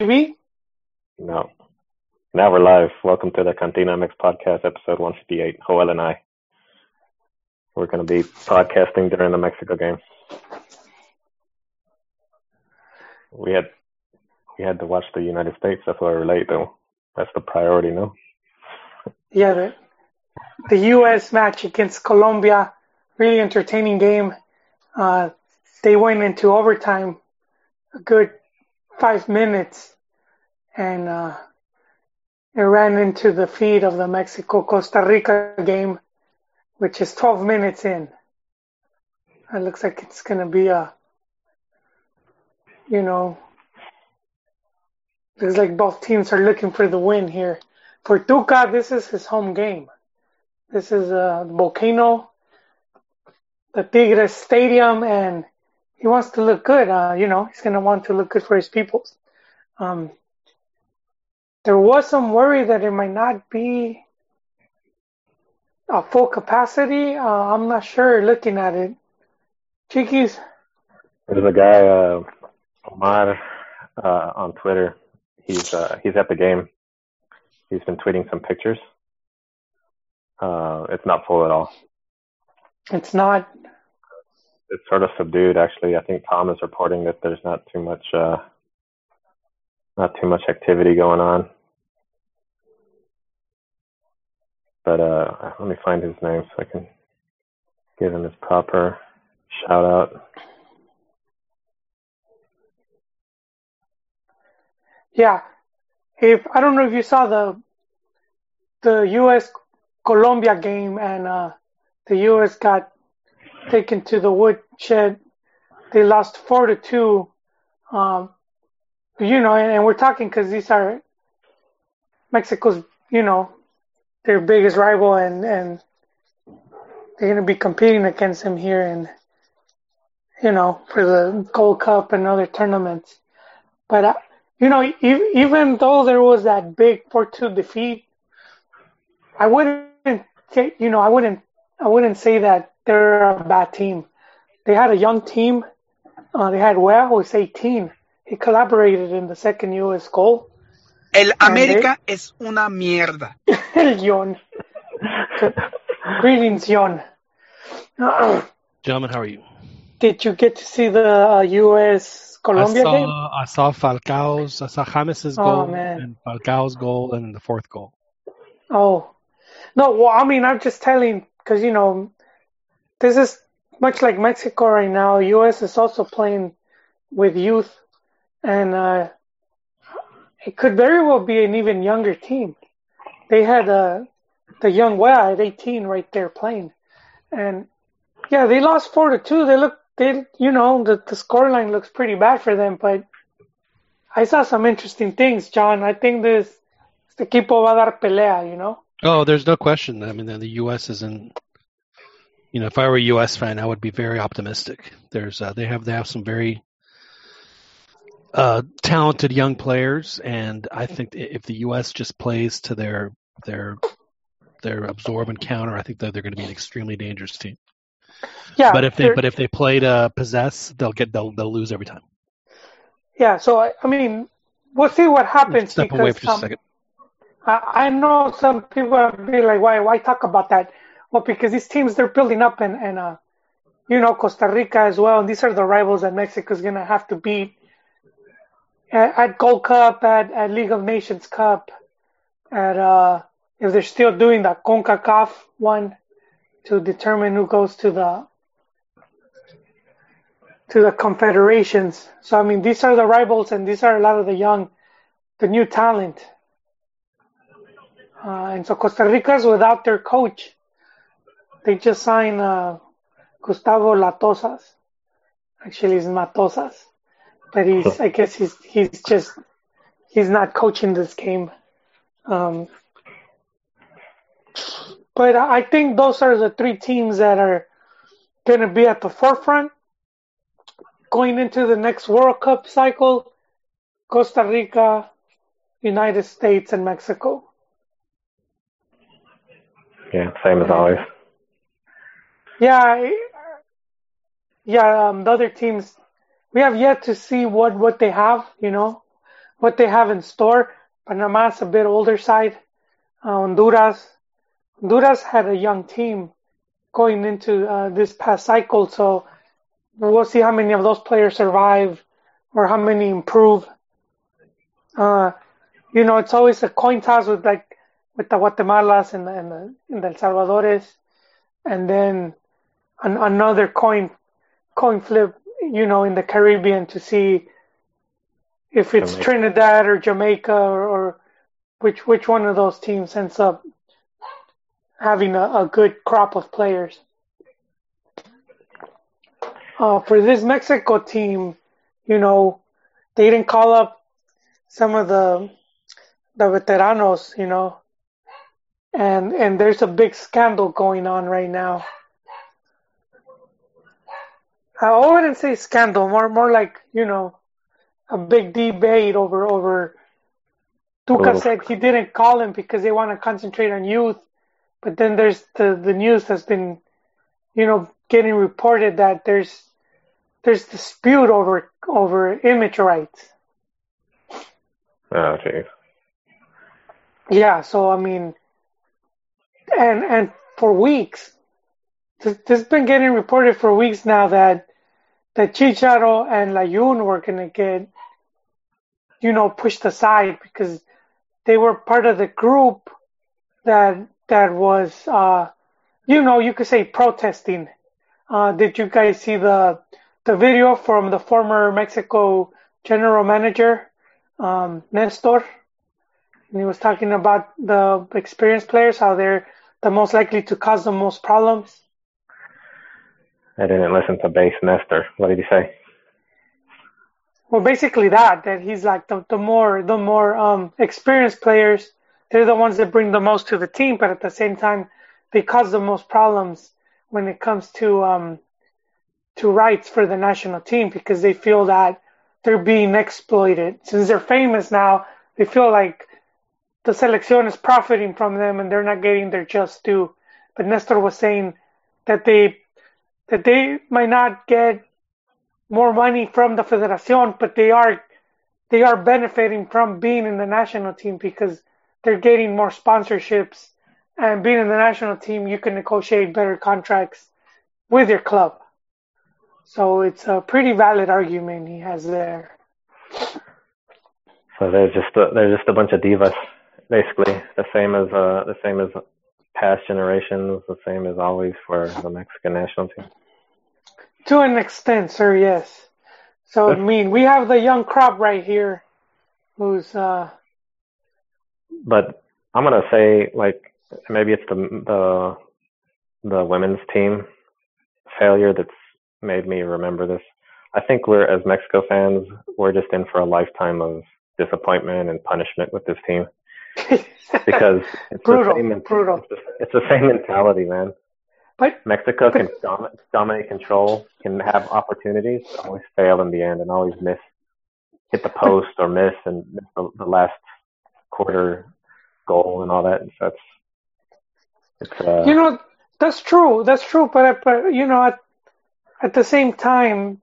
TV? No. Now we're live. Welcome to the Cantina MX podcast, episode 158. Joel and I. We're going to be podcasting during the Mexico game. We had we had to watch the United States. That's why we're late, though. That's the priority, no? Yeah, the, the U.S. match against Colombia, really entertaining game. Uh, they went into overtime a good five minutes, and uh, it ran into the feed of the Mexico Costa Rica game, which is 12 minutes in. It looks like it's going to be a, you know, looks like both teams are looking for the win here. For Tuca, this is his home game. This is uh, Volcano, the Tigres Stadium, and he wants to look good. Uh, you know, he's going to want to look good for his people. Um, there was some worry that it might not be a full capacity. Uh, I'm not sure looking at it. Chiquis? There's a guy, uh, Omar, uh, on Twitter. He's uh, he's at the game. He's been tweeting some pictures. Uh, it's not full at all. It's not it's sort of subdued actually. I think Tom is reporting that there's not too much uh, not too much activity going on. But uh, let me find his name so I can give him his proper shout out. Yeah, if I don't know if you saw the the U.S. Colombia game and uh, the U.S. got taken to the woodshed. They lost four to two. Um, you know, and, and we're talking because these are Mexico's, you know, their biggest rival, and and they're going to be competing against them here, and you know, for the Gold Cup and other tournaments. But uh, you know, even, even though there was that big four-two defeat, I wouldn't, say, you know, I wouldn't, I wouldn't say that they're a bad team. They had a young team. Uh, they had Weah, who is 18. He collaborated in the second U.S. goal. El América they, es una mierda. El Yon. Greetings, Yon. Gentlemen, how are you? Did you get to see the uh, U.S. Colombia I saw, game? I saw Falcao's, I saw James's Oh, goal man. and Falcao's goal and the fourth goal. Oh, no. Well, I mean, I'm just telling because you know, this is much like Mexico right now. U.S. is also playing with youth, and uh, it could very well be an even younger team. They had uh, the young Weah at 18 right there playing, and yeah, they lost four to two. They look, they you know, the the scoreline looks pretty bad for them, but I saw some interesting things, John. I think this este equipo va a dar pelea, you know. Oh, there's no question. I mean, the the U.S. is in. You know, if I were a U.S. fan, I would be very optimistic. There's, uh, they have they have some very uh, talented young players, and I think if the U.S. just plays to their their their absorb and counter, I think that they're going to be an extremely dangerous team. Yeah, But if they but if they play to possess, they'll get they'll they'll lose every time. yeah. So I, I mean, we'll see what happens Step because away for just a second. I, I know some people are be like, why why talk about that? Well, because these teams they're building up and and uh, you know Costa Rica as well, and these are the rivals that Mexico's gonna have to beat at, at Gold Cup, at, at League of Nations Cup, at uh, if they're still doing that Concacaf one to determine who goes to the to the confederations. So I mean, these are the rivals, and these are a lot of the young, the new talent. Uh, and so Costa Rica's without their coach. They just signed uh, Gustavo Latosas. Actually, it's Matosas, but he's I guess he's he's just he's not coaching this game. Um, but I think those are the three teams that are going to be at the forefront going into the next World Cup cycle. Costa Rica, United States, and Mexico. Yeah, same as always. Yeah, yeah. Um, the other teams, we have yet to see what what they have. You know, what they have in store. Panama's a bit older side. Uh, Honduras, Honduras had a young team going into uh, this past cycle, so we'll see how many of those players survive or how many improve. Uh, you know, it's always a coin toss with like with the Guatemalas and the, and the, and the El Salvadores, and then an, another coin coin flip, you know, in the Caribbean to see if it's Jamaica. Trinidad or Jamaica or, or which which one of those teams ends up having a, a good crop of players. Uh, for this Mexico team, you know, they didn't call up some of the the veteranos, you know, and and there's a big scandal going on right now. I wouldn't say scandal, more more like you know, a big debate over over. Tuca Oh. said he didn't call him because they want to concentrate on youth, but then there's the the news has been, you know, getting reported that there's there's dispute over over image rights. Oh, jeez. Yeah, so I mean, and and for weeks, this has been getting reported for weeks now that that Chicharo and Layun were gonna get, you know, pushed aside because they were part of the group that that was, uh, you know, you could say protesting. Uh, did you guys see the the video from the former Mexico general manager, um, Nestor? and he was talking about the experienced players, how they're the most likely to cause the most problems. I didn't listen to Base Nestor. What did he say? Well, basically that that he's like the, the more the more um, experienced players, they're the ones that bring the most to the team, but at the same time, they cause the most problems when it comes to um, to rights for the national team because they feel that they're being exploited. Since they're famous now, they feel like the selección is profiting from them and they're not getting their just due. But Nestor was saying that they that they might not get more money from the federación, but they are they are benefiting from being in the national team because they're getting more sponsorships and being in the national team you can negotiate better contracts with your club. So it's a pretty valid argument he has there. So they're just a, they're just a bunch of divas, basically the same as uh the same as past generations, the same as always for the Mexican national team. To an extent, sir, yes. So I mean we have the young crop right here who's uh But I'm gonna say like maybe it's the the the women's team failure that's made me remember this. I think we're as Mexico fans, we're just in for a lifetime of disappointment and punishment with this team because it's Brutal, the same brutal. It's the, it's the same mentality, man. but Mexico can dom- dominate control, can have opportunities, but always fail in the end and always miss, hit the post or miss and miss the, the last quarter goal and all that. So it's it's uh, You know, that's true. That's true. But but you know, at at the same time,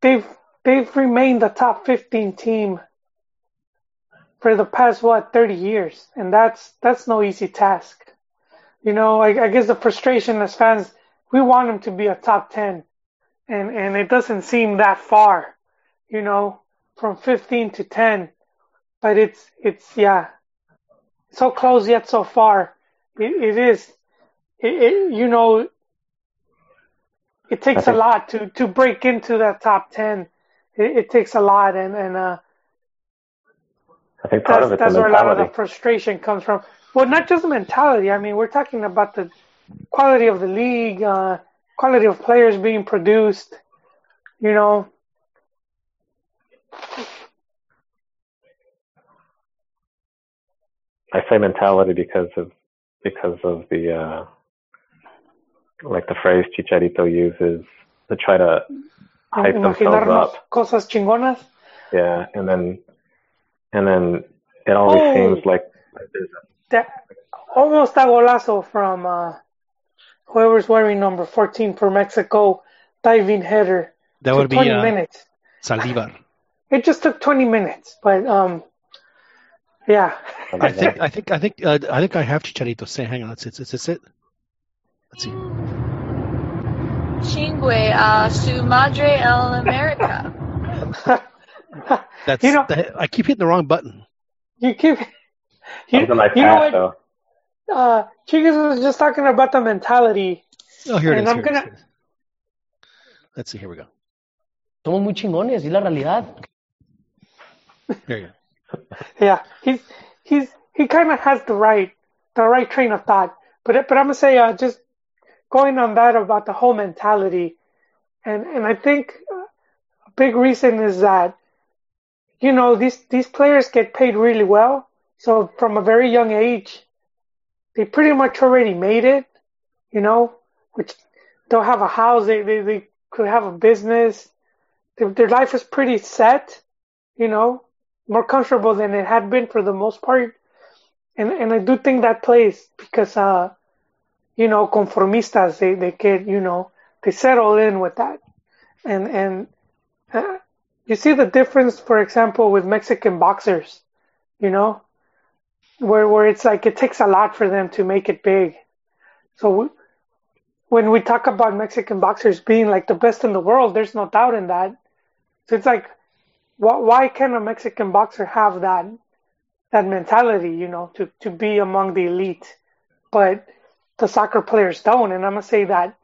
they've they've remained the top 15 team for the past what 30 years, and that's that's no easy task. You know, I, I guess the frustration as fans, we want them to be a top 10, and and it doesn't seem that far. You know, from 15 to 10, but it's it's yeah, so close yet so far. It, it is. It, it, you know, it takes a lot to, to break into that top 10. It, it takes a lot, and, and uh, I think part that's, of it's that's the where a lot of the frustration comes from. Well, not just the mentality. I mean, we're talking about the quality of the league, uh, quality of players being produced. You know, I say mentality because of because of the uh, like the phrase Chicharito uses to try to hype themselves up. cosas chingonas. Yeah, and then and then it always Oh. seems like, like there's a That almost a golazo from uh, whoever's wearing number 14 for Mexico, diving header. That Took would be 20 uh, minutes. Salivar. It just took 20 minutes, but um, Yeah. I think I think I think uh, I think I have Chicharito. Say, hang on, let's is this it? Let's see. Chingue a su madre el America. That's You know- the, I keep hitting the wrong button. You keep. You, was a nice you know what? though. Uh, Chigas was just talking about the mentality. Oh, here it And is. I'm here it is, gonna- it is. Let's see. Here we go. Somos muy chingones, y la realidad. Here you go. Yeah, he's he's he kind of has the right the right train of thought. But but I'm gonna say uh, just going on that about the whole mentality, and and I think uh, a big reason is that you know these these players get paid really well. So from a very young age, they pretty much already made it. You know, which they'll have a house, they they, they could have a business. Their, their life is pretty set. You know, more comfortable than it had been for the most part. And and I do think that plays because uh you know, conformistas they, they get, you know, they settle in with that. And and uh, you see the difference for example with Mexican boxers, you know, where where it's like it takes a lot for them to make it big. So we, when we talk about Mexican boxers being like the best in the world, there's no doubt in that. So it's like why, why can a Mexican boxer have that that mentality, you know, to, to be among the elite, but the soccer players don't. And I'm gonna say that,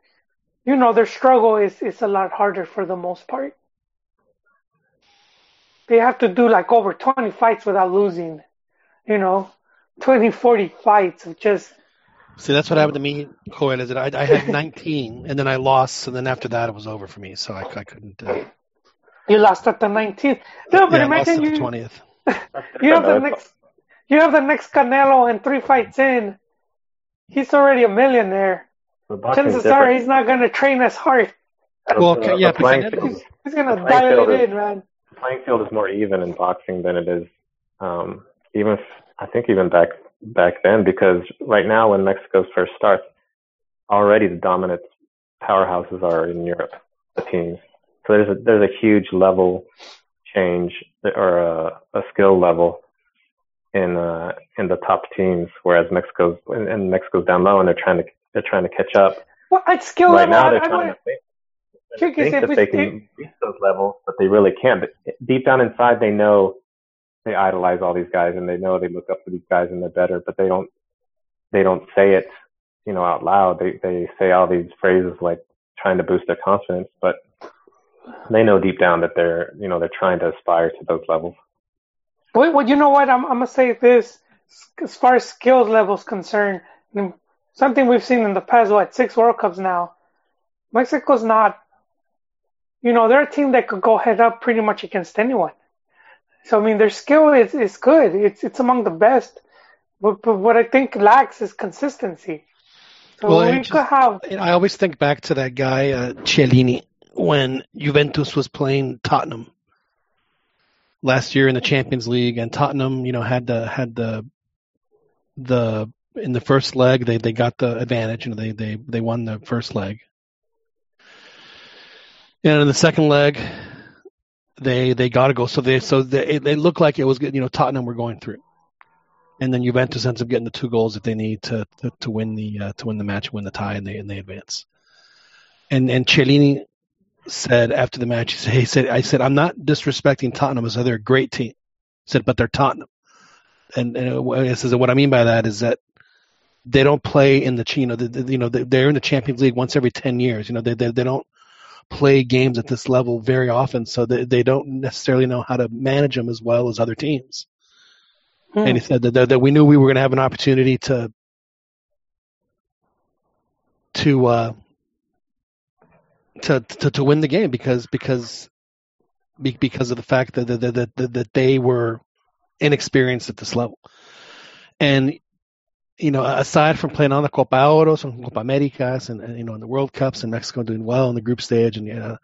you know, their struggle is is a lot harder for the most part. They have to do like over 20 fights without losing, you know, 20, 40 fights of just See, that's what happened to me, Joel. Is that I, I had 19, and then I lost, and then after that, it was over for me. So I, I couldn't. Uh, you lost at the 19th. No, but yeah, I lost imagine at the you 20th. you have the next you have the next Canelo and three fights in. He's already a millionaire. The boxing's Chances are he's not gonna train as hard. The- Well, the- okay, yeah, the playing because- He's, he's gonna The dial field it is- in, man. The playing field is more even in boxing than it is um, even if, I think even back back then because right now when Mexico first starts already the dominant powerhouses are in Europe the teams. So there's a there's a huge level change or a, a skill level in uh, in the top teams whereas Mexico's and, and Mexico's down low and they're trying to they're trying to catch up. Well, at skill right level, now I, they're I trying would, to think, Trick they is think if that we- they can reach those levels, but they really can't. But deep down inside, they know they idolize all these guys, and they know they look up to these guys, and they're better. But they don't they don't say it, you know, out loud. They they say all these phrases like trying to boost their confidence, but they know deep down that they're you know they're trying to aspire to those levels. Well, well, you know what? I'm, I'm gonna say this as far as skills levels concerned. Something we've seen in the past, what six World Cups now. Mexico's not, you know, they're a team that could go head up pretty much against anyone. So I mean, their skill is is good. It's it's among the best. But, but what I think lacks is consistency. So Well, we just- could have I always think back to that guy uh, Chiellini when Juventus was playing Tottenham last year in the Champions League, and Tottenham, you know, had the had the the in the first leg they they got the advantage. You know, they they they won the first leg, and in the second leg they they got to go. So they so they they looked like it was you know Tottenham were going through. And then Juventus ends up getting the two goals that they need to to, to win the uh, to win the match, win the tie, and they and they advance. And and Chiellini said after the match, he said, he said, I said, I'm not disrespecting Tottenham. I said they're a great team. Said, but they're Tottenham. And, and he says what I mean by that is that they don't play in the you know the, the, you know they- they're in the Champions League once every ten years. You know they they, they don't play games at this level very often, so they they don't necessarily know how to manage them as well as other teams. hmm, And he said that, that that we knew we were going to have an opportunity to to uh, to, to to win the game because because because of the fact that that that, that, that they were inexperienced at this level, and you know aside from playing on the Copa Oros and Copa Americas and, and you know in the World Cups and Mexico doing well in the group stage and you know,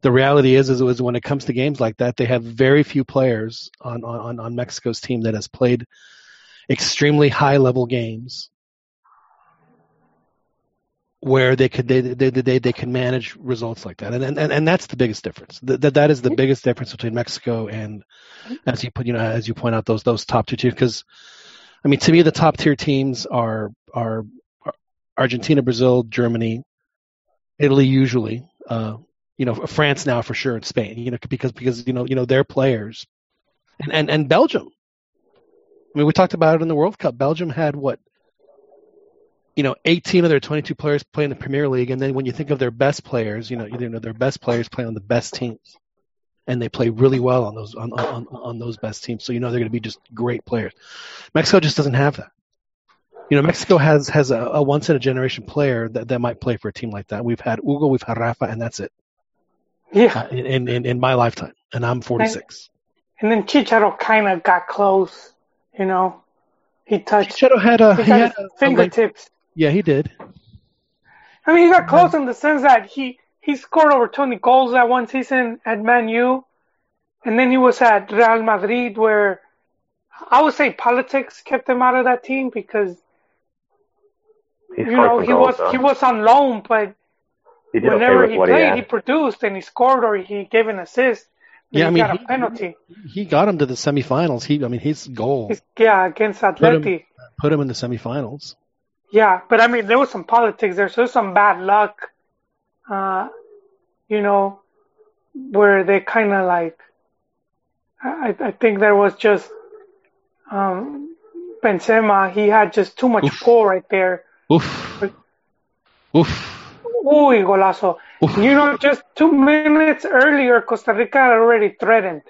the reality is, is is when it comes to games like that they have very few players on on on Mexico's team that has played extremely high level games where they could they they they, they can manage results like that, and and and that's the biggest difference. That that is the biggest difference between Mexico and as you put you know as you point out those those top two teams because. I mean, to me, the top tier teams are are Argentina, Brazil, Germany, Italy, usually. Uh, you know, France now for sure, and Spain. You know, because because you know you know their players, and and and Belgium. I mean, we talked about it in the World Cup. Belgium had what, you know, 18 of their 22 players play in the Premier League, and then when you think of their best players, you know, you know their best players play on the best teams, and they play really well on those on on, on those best teams. So you know they're going to be just great players. Mexico just doesn't have that. You know, Mexico has has a, a once in a generation player that, that might play for a team like that. We've had Hugo, we've had Rafa, and that's it. Yeah. Uh, in, in in my lifetime, and I'm 46. And then Chicharo kind of got close, you know. He touched. Chicharito had a he he got had his a, a fingertips. yeah, he did. I mean, he got close in the sense that he he scored over 20 goals that one season at Man U, and then he was at Real Madrid, where I would say politics kept him out of that team because He you know he goals, was though. he was on loan, but He did okay whenever he what he played, he produced and he scored or he gave an assist. Yeah, he I mean, got a he- penalty. He got him to the semifinals. He, I mean, his goal He's- yeah, against Atleti. put him in the semifinals. Yeah, but I mean, there was some politics there, so there's some bad luck, uh, you know, where they kind of like, I, I think there was just, um, Benzema, he had just too much Oof. pull right there. Oof. Oof. Uy, golazo. Oof. You know, just two minutes earlier, Costa Rica had already threatened.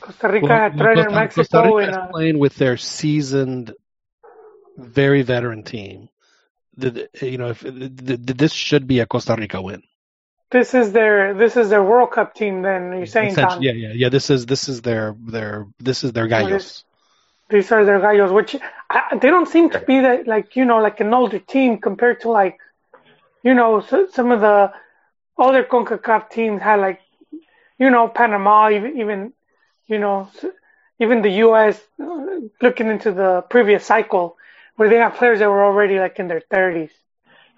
Costa Rica Well, had threatened Costa- Mexico Costa Rica in is a, playing with their seasoned, very veteran team. You know, if this should be a Costa Rica win. this is their this is their World Cup team. Then you're saying? Essentially, yeah, yeah, yeah. This is this is their their this is their gallos. These are their gallos, which I, they don't seem to be that like you know like an older team compared to like you know so, some of the other Concacaf teams had like you know Panama even even you know even the U.S. uh, looking into the previous cycle where they have players that were already like in their 30s.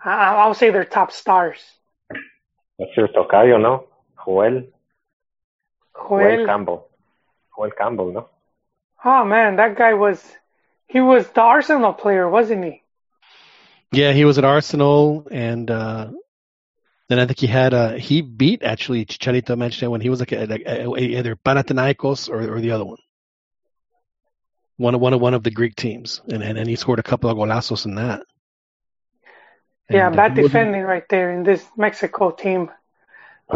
I, I'll say they're top stars. That's your tocayo, no? Joel. Joel Joel, Campbell. Joel Campbell, no? oh man, that guy was he was the Arsenal player, wasn't he? Yeah, he was at Arsenal, and uh, then I think he had uh, he beat actually Chicharito mentioned it when he was like, a, like a, either Panathinaikos or, or the other one. One of one of one of the Greek teams, and and, and he scored a couple of golazos in that. Yeah, And, uh, bad defending right there in this Mexico team.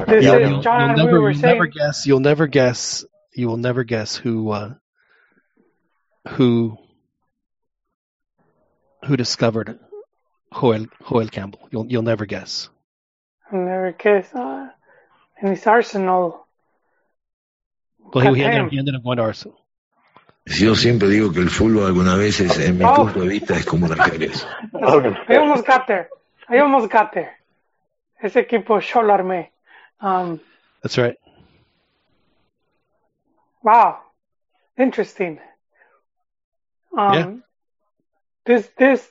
This Yeah, is you'll, John. you'll we never, were you'll never saying guess. You'll never guess. You will never guess who uh, who who discovered Joel Joel Campbell. You'll you'll never guess. never guess. Uh, and it's Arsenal. Well, he, he, ended, he ended up going to Arsenal. Yo siempre digo que el fútbol algunas veces, en mi Oh. punto de vista, es como un ajedrez. I almost got there. I almost got there. Ese equipo yo lo armé. Um, That's right. wow, interesting. Um, Yeah. This this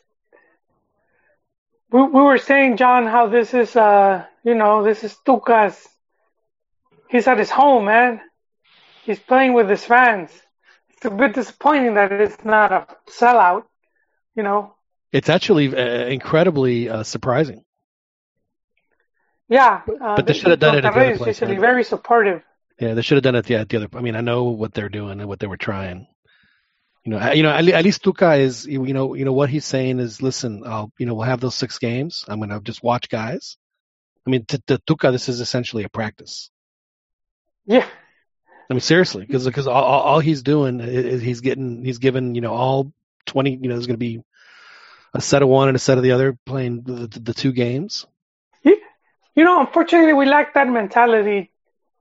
we we were saying, John, how this is uh you know this is Tuca's. He's at his home, man. He's playing with his fans. It's a bit disappointing that it's not a sellout. You know, It's actually uh, incredibly uh, surprising. yeah. Uh, But they the- should have done it at the other place, usually man. very supportive. Yeah, they should have done it the, at the other. I mean, I know what they're doing and what they were trying. You know, you know, at, at least Tuca is, you you know, you know what he's saying is, listen, I'll, you know, we'll have those six games. I'm gonna just watch guys. I mean, to, to Tuca, this is essentially a practice. Yeah. I mean, seriously, because because all, all he's doing is, he's getting he's given you know all twenty. You know, there's going to be a set of one and a set of the other playing the, the, the two games. You, know, unfortunately, we lack that mentality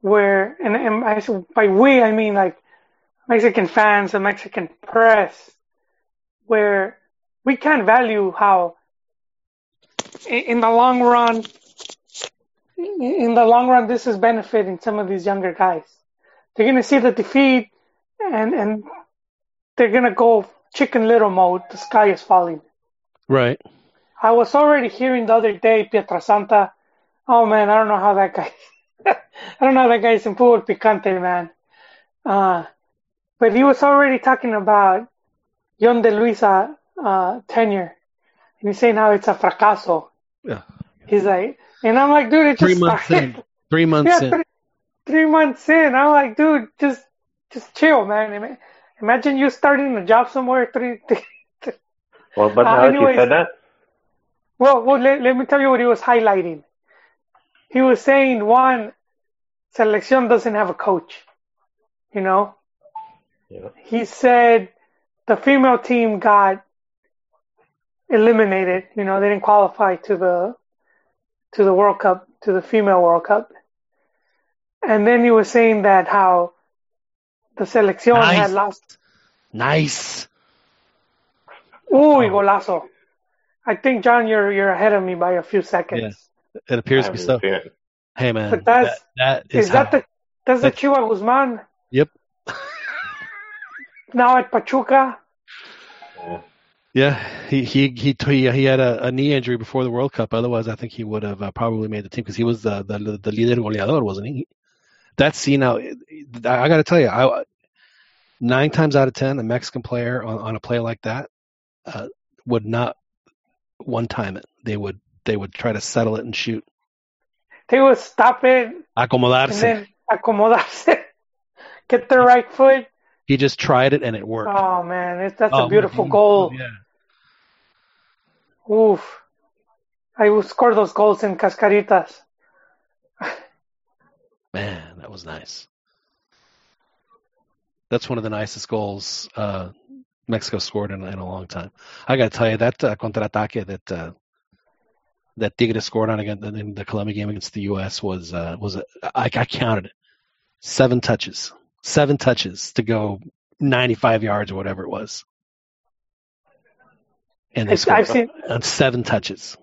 where, and, and I, by we, I mean like Mexican fans and Mexican press, where we can't value how, in the long run, in the long run, this is benefiting some of these younger guys. They're gonna see the defeat, and and they're gonna go chicken little mode. The sky is falling. Right. I was already hearing the other day Pietrasanta. Oh man, I don't know how that guy. I don't know how that guy's in fútbol picante, man. Uh, but he was already talking about Yon de Luisa uh, tenure, and he's saying how it's a fracaso. Yeah. He's like, and I'm like, dude, it Three just months started. in. Three months Yeah, in. three, three months in. I'm like, dude, just just chill, man. Imagine you starting a job somewhere three. Well, but Uh, now that you said that, well, well, let, let me tell you what he was highlighting. He was saying one, selección doesn't have a coach. You know, yeah. he said the female team got eliminated. You know, they didn't qualify to the to the World Cup, to the female World Cup. And then you were saying that how the selección Nice. had lost. Nice. Uy, golazo! I think John, you're you're ahead of me by a few seconds. Yeah, It appears to be so. seen it. Hey man, But that's- that, that is, Is that the that's the that's- Chiva Guzman Yep. now at Pachuca? Yeah. Yeah, he he he he, he had a, a knee injury before the World Cup. Otherwise, I think he would have uh, probably made the team because he was the the the leader goleador, wasn't he? That scene now, I got to tell you, I, nine times out of ten, a Mexican player on, on a play like that uh, would not one time it. They would they would try to settle it and shoot, They would stop it acomodarse. acomodarse, get the right foot. He just tried it and it worked. Oh man, it's, that's Oh, a beautiful he- goal. Yeah. Oof. I will score those goals in Cascaritas. Man, that was nice. That's one of the nicest goals uh, Mexico scored in, in a long time. I got to tell you that uh, contraataque that uh, that Tigres scored on again in the Colombia game against the U.S. was uh, was a, I, I counted it seven touches, seven touches to go 95 yards or whatever it was, and they scored I've seen on seven touches.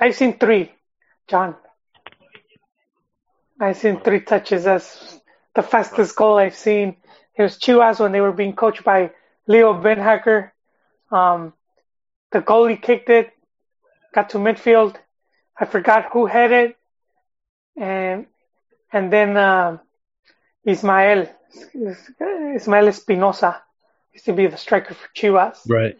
I've seen three, John. I've seen three touches. That's the fastest goal I've seen. It was Chivas when they were being coached by Leo Beenhakker. Um, the goalie kicked it, got to midfield. I forgot who had it, and and then um Ismael Ismael Espinosa used to be the striker for Chivas. Right.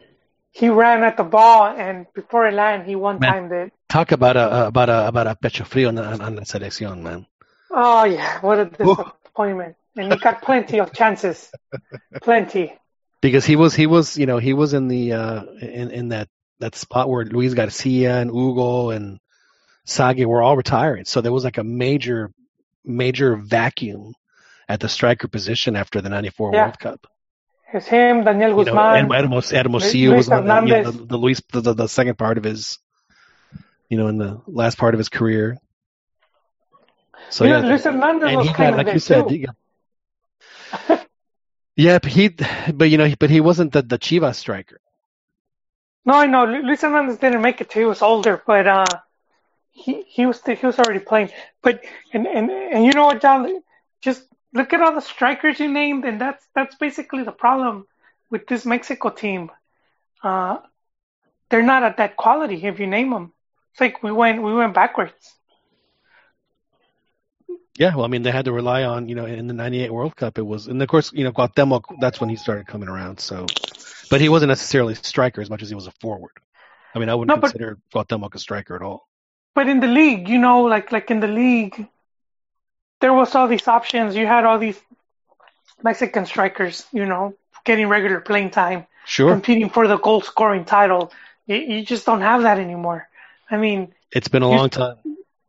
He ran at the ball, and before it landed, he one timed it. Talk about a about a about a pecho frío on, on, on la selección, man. Oh yeah, what a disappointment! And he got plenty of chances, plenty. because he was he was you know he was in the uh in in that that spot where Luis Garcia and Hugo and Zague were all retiring so there was like a major major vacuum at the striker position after the 94 Yeah. World Cup It's him, Daniel you know Guzman. Hermos, Hermosillo Luis was one the, you know, the, the Luis the, the, the second part of his you know in the last part of his career so You yeah know, Luis Hernandez and was he kind got of like you said too. got- yeah but he but you know but he wasn't the the Chivas striker No, I know Lu- Luis Hernandez didn't make it till he was older, but uh, he he was he was already playing. But and and and you know what, John? Just look at all the strikers you named, and that's that's basically the problem with this Mexico team. Uh, they're not at that quality if you name them. It's like we went we went backwards. Yeah, well, I mean, they had to rely on, you know, in the '98 World Cup, it was, and of course, you know, Cuauhtemoc. That's when he started coming around. So, but he wasn't necessarily a striker as much as he was a forward. I mean, I wouldn't No, but- consider Cuauhtemoc a striker at all. But in the league, you know, like like in the league, there was all these options. You had all these Mexican strikers, you know, getting regular playing time, Sure, competing for the goal scoring title. You, you just don't have that anymore. I mean, it's been a long time.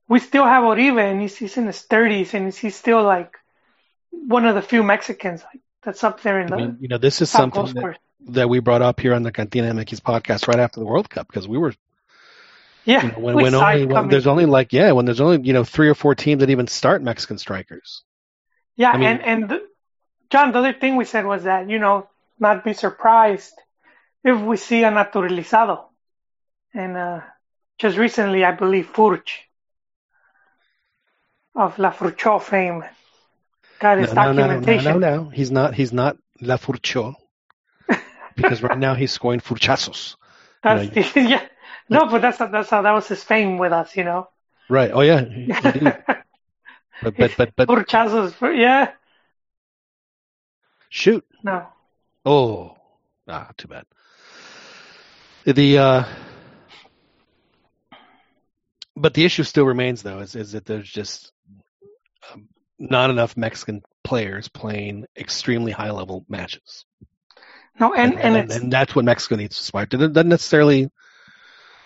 We still have Oribe, and he's, he's in his thirties, and he's still like one of the few Mexicans like, that's up there in I the mean, you know, this is something that, that we brought up here on the Cantina MX podcast right after the World Cup because we were, Yeah, you know, when, we when only when there's only like yeah, when there's only you know three or four teams that even start Mexican strikers. Yeah, I mean- and and the, John, the other thing we said was that you know not be surprised if we see a naturalizado, and uh, just recently I believe Furch of La Furcho fame got his No, no, no, no, documentation. no, no, he's not. He's not La Furcho because right now he's scoring furchazos. That's you yeah, No, but that's that's how that was his fame with us, you know. Right. Oh yeah. But but but but Burchazos, yeah. shoot. No. Oh, ah, too bad. The uh, but the issue still remains though is is that there's just um, not enough Mexican players playing extremely high level matches, No, and and, and, it's and that's what Mexico needs to to. It doesn't necessarily,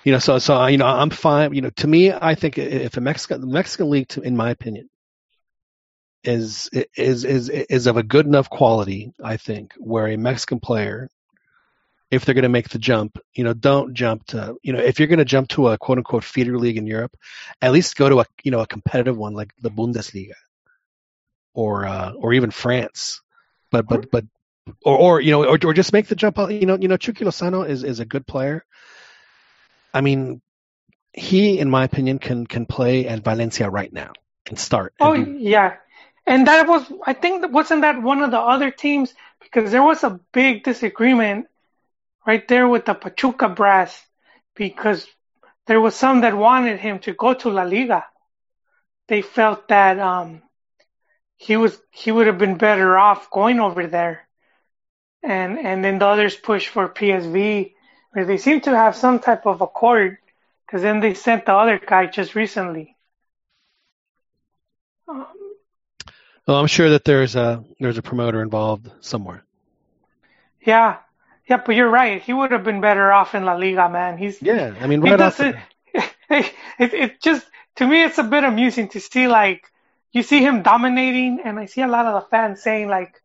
you know. So so you know, I'm fine. You know, to me, I think if a Mexican the Mexican league, to, in my opinion, is is is is of a good enough quality. I think where a Mexican player, if they're going to make the jump, you know, don't jump to you know if you're going to jump to a quote unquote feeder league in Europe, at least go to a you know a competitive one like the Bundesliga, or uh, or even France. But but but or or you know or, or just make the jump. You know you know Chucky Lozano is is a good player. I mean, he in my opinion can can play at Valencia right now and start. and oh do- yeah, and that was I think wasn't that one of the other teams because there was a big disagreement right there with the Pachuca brass because there was some that wanted him to go to La Liga. They felt that um he was he would have been better off going over there. And and then the others pushed for PSV where they seem to have some type of accord because then they sent the other guy just recently. Um, Well, I'm sure that there's a there's a promoter involved somewhere. yeah, yeah, but you're right. He would have been better off in La Liga, man. He's Yeah, I mean, he right off. doesn't. The, It, it just to me, it's a bit amusing to see like you see him dominating, and I see a lot of the fans saying like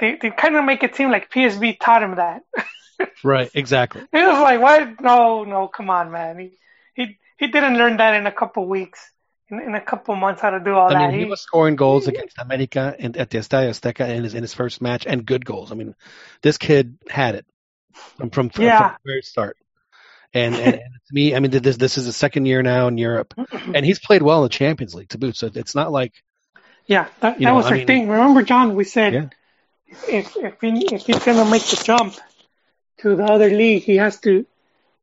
they they kind of make it seem like PSV taught him that. right, exactly. It was like, what? No, no, come on, man. He he he didn't learn that in a couple weeks, in, in a couple months how to do all I that. mean, he was scoring goals against America and at the Estadio Azteca in his in his first match, and good goals. I mean, this kid had it from from, Yeah. from the very start. And, and, and to me, I mean, this this is his second year now in Europe, and he's played well in the Champions League to boot. So it's not like yeah, that, that know, was I our mean- thing. Remember, John? We said Yeah. if if he if he's gonna make the jump to the other league, he has to.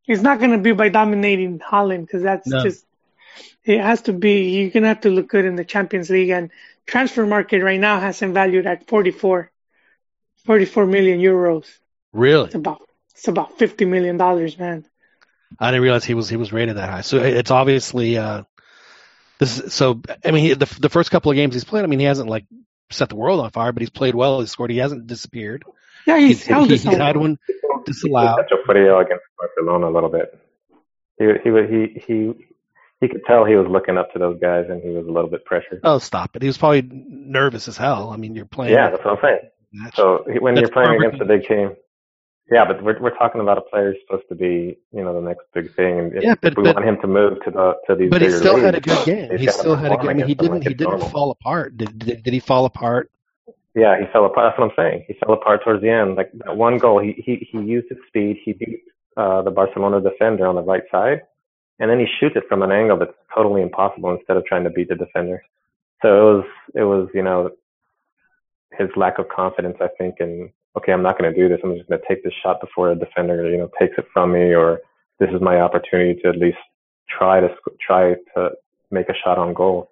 He's not gonna be by dominating Holland because that's No. just. It has to be. You're gonna have to look good in the Champions League, and transfer market right now has him valued at 44, 44 million euros. really. It's about it's about fifty million dollars, man. I didn't realize he was he was rated that high. So it's obviously uh, this. Is, so I mean, he, the the first couple of games he's played, I mean, he hasn't like set the world on fire, but he's played well. He's scored. He hasn't disappeared. Yeah, he's He's, held he's his own. had one He disallowed. touched a footy against Barcelona a little bit. He he he he he could tell he was looking up to those guys, and he was a little bit pressured. Oh, stop it! He was probably nervous as hell. I mean, you're playing. Yeah, that's what I'm saying. match. So when That's you're playing against a big team, yeah, but we're we're talking about a player who's supposed to be, you know, the next big thing, and if, Yeah, but- if we but- want him to move to the to these but he still had a good game. He still had a good. I mean, he didn't. like He didn't normal. fall apart. Did, did did he fall apart? Yeah, he fell apart. That's what I'm saying. He fell apart towards the end. Like that one goal, he he he used his speed. He beat uh, the Barcelona defender on the right side, and then he shoots it from an angle that's totally impossible instead of trying to beat the defender. So it was it was you know his lack of confidence, I think, and okay, I'm not going to do this. I'm just going to take this shot before a defender you know takes it from me, or this is my opportunity to at least try to try to make a shot on goal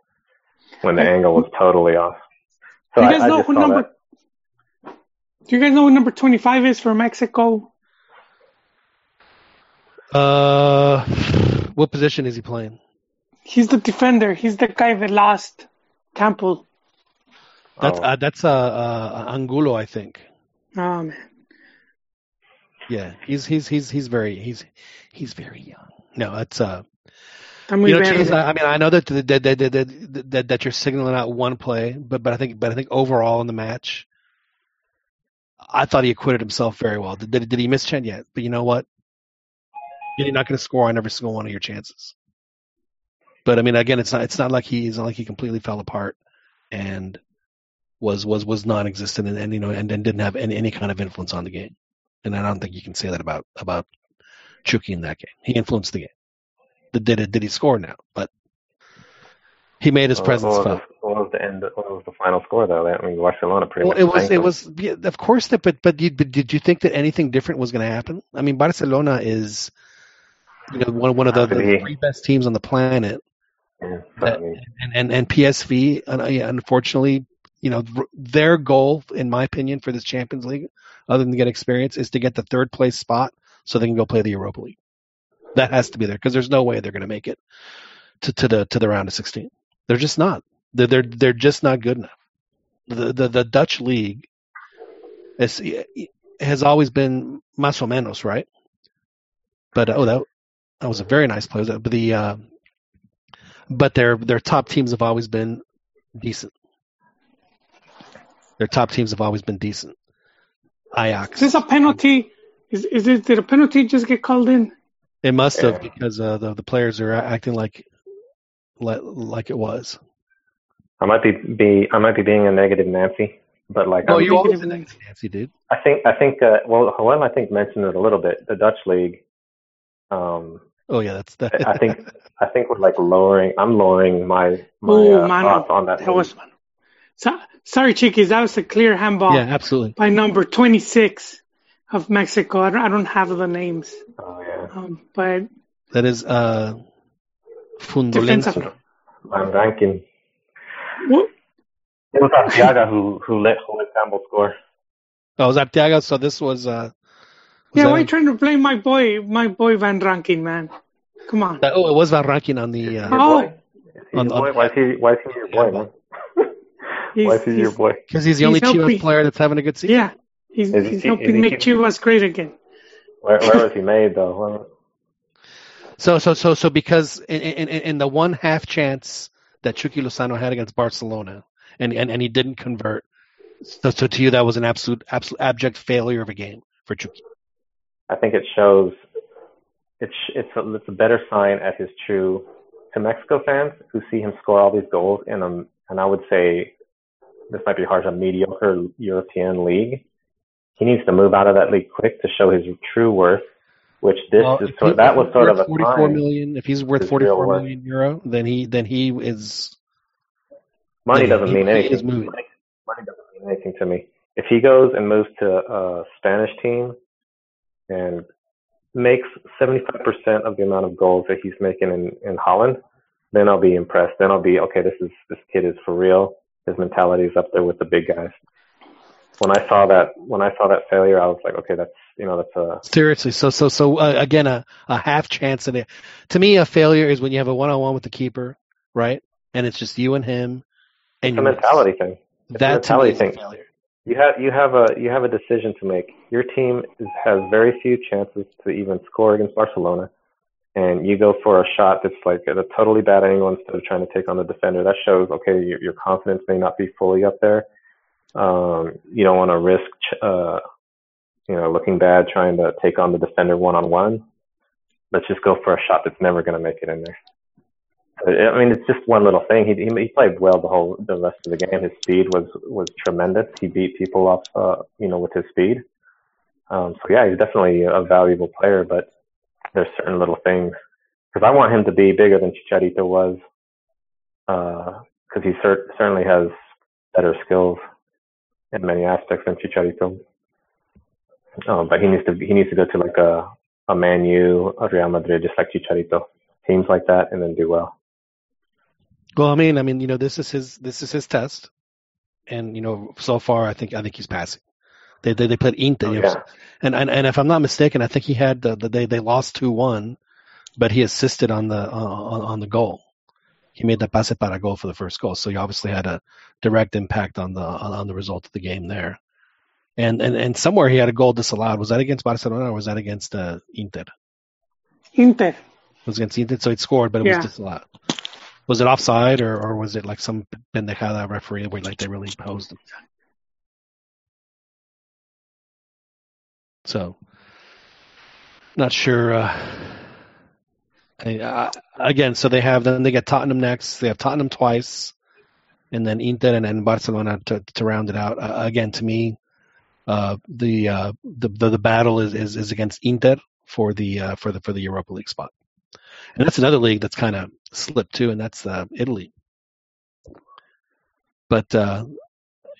when the angle was totally off. So Do you guys I know just who number? that. Do you guys know what number twenty-five is for Mexico? Uh, what position is he playing? He's the defender. He's the guy that lost Campbell. That's Oh. uh, that's uh, uh, Angulo, I think. Oh man. Yeah, he's he's he's he's very he's he's very young. No, it's uh, Está muy you know. Chase, I I mean, I know that that that, that, that, that that you're signaling out one play, but but I think but I think overall in the match, I thought he acquitted himself very well. Did did, did he miss Chen yet? But you know what? You're not going to score on every single one of your chances. But I mean, again, it's not it's not like he it's not like he completely fell apart and was was was non-existent and, and you know and, and didn't have any, any kind of influence on the game. And I don't think you can say that about about Chucky in that game. He influenced the game. Did did, did he score now? But he made his What- presence what, felt. what was the end? What was the final score though? I mean, Barcelona pretty Well, much. it was it them. was yeah, of course that but but, you, but did you think that anything different was going to happen? I mean, Barcelona is you know one one of the, the three best teams on the planet, Yeah, mean, and and, and PSV, unfortunately, you know their goal, in my opinion, for this Champions League, other than to get experience, is to get the third place spot so they can go play the Europa League. That has to be there because there's no way they're going to make it to, to the to the round of 16. They're just not. They're they're, they're just not good enough. The, the the Dutch league is, has always been más o menos right, but oh that that was a very nice play. But the uh, but their their top teams have always been decent. Their top teams have always been decent. Ajax. Is this a penalty? Is is it? Did a penalty just get called in? It must have because uh, the the players are acting like like, like it was. I might be, be I might be being a negative Nancy, but like Oh, I'm- you always a Negative Nancy, dude. I think I think uh, well Joel I think mentioned it a little bit. The Dutch league, um, Oh yeah, that's that. I think I think we're like lowering. I'm lowering my my Oh uh, man, on that. that was. So, sorry, Chiquis. That was a clear handball yeah, absolutely. by number 26 of Mexico. I don't, I don't have the names, Oh yeah, um, but That is uh, defensive. Fundolenzo. Van Rankin. What? It was Arteaga who who let who let Campbell score. Oh, was Arteaga? So this was. Uh, was Yeah, why are you trying to blame my boy, my boy Van Rankin, man? Come on. that- oh, it was Van Rankin on the. Uh, Oh. Boy. On- on- Why is he why is he your boy, man? Why is he your boy? Because he's the He's only Chivas player that's having a good season. Yeah, he's, Is he- he's is he helping make keep- Chivas great again. Where where was he made though? Where- So so so so because in, in, in in the one half chance that Chucky Lozano had against Barcelona, and, and, and he didn't convert. So, so to you, that was an absolute absolute abject failure of a game for Chucky. I think it shows it's it's a, it's a better sign at his true to Mexico fans who see him score all these goals in a and I would say this might be harsh a mediocre European league. He needs to move out of that league quick to show his true worth. Which this Well, is sort he- that was sort of a 44 sign. million. If he's worth forty four million worth. euro, then he then he is Money doesn't he- mean he anything. money doesn't mean anything to me. If he goes and moves to a Spanish team and makes 75% of the amount of goals that he's making in, in Holland, then I'll be impressed. Then I'll be, okay, this is, this kid is for real. His mentality is up there with the big guys. When I saw that, when I saw that failure, I was like, okay, that's, you know, that's a, seriously. So so so uh, again, a, a half chance in it. To me, a failure is when you have a one on one with the keeper, right? And it's just you and him. And it's a miss. mentality thing. It's a That me mentality is a thing. failure. You have you have a you have a decision to make. Your team is, has very few chances to even score against Barcelona, and you go for a shot that's like at a totally bad angle instead of trying to take on the defender. That shows okay, your, your confidence may not be fully up there. Um, you don't want to risk, uh, you know, looking bad trying to take on the defender one on one. Let's just go for a shot that's never going to make it in there. I mean, it's just one little thing. He, he played well the whole the rest of the game. His speed was was tremendous. He beat people up, uh, you know, with his speed. Um, so yeah, he's definitely a valuable player. But there's certain little things because I want him to be bigger than Chicharito was, because he cer- certainly has better skills in many aspects than Chicharito. Um, but he needs to he needs to go to like a a Man U, a Real Madrid, just like Chicharito, teams like that, and then do well. Well, I mean, I mean, you know, this is his this is his test, and you know, so far, I think I think he's passing. They they, they played Inter, Oh, you know, yeah. and, and and if I'm not mistaken, I think he had the, the they they lost two one, but he assisted on the on, on the goal. He made the passe para goal for the first goal, so he obviously had a direct impact on the on, on the result of the game there. And, and and somewhere he had a goal disallowed. Was that against Barcelona or was that against uh, Inter? Inter. It was against Inter, so it scored, but it Yeah. was disallowed. Was it offside or, or was it like some pendejada referee where like they really imposed them? So, not sure. Uh, I, uh, again, so they have then they get Tottenham next. They have Tottenham twice, and then Inter and then Barcelona to to round it out. Uh, again, to me, uh, the, uh, the the the battle is, is is against Inter for the uh, for the for the Europa League spot, and that's another league that's kind of slipped too, and that's uh, Italy. But uh,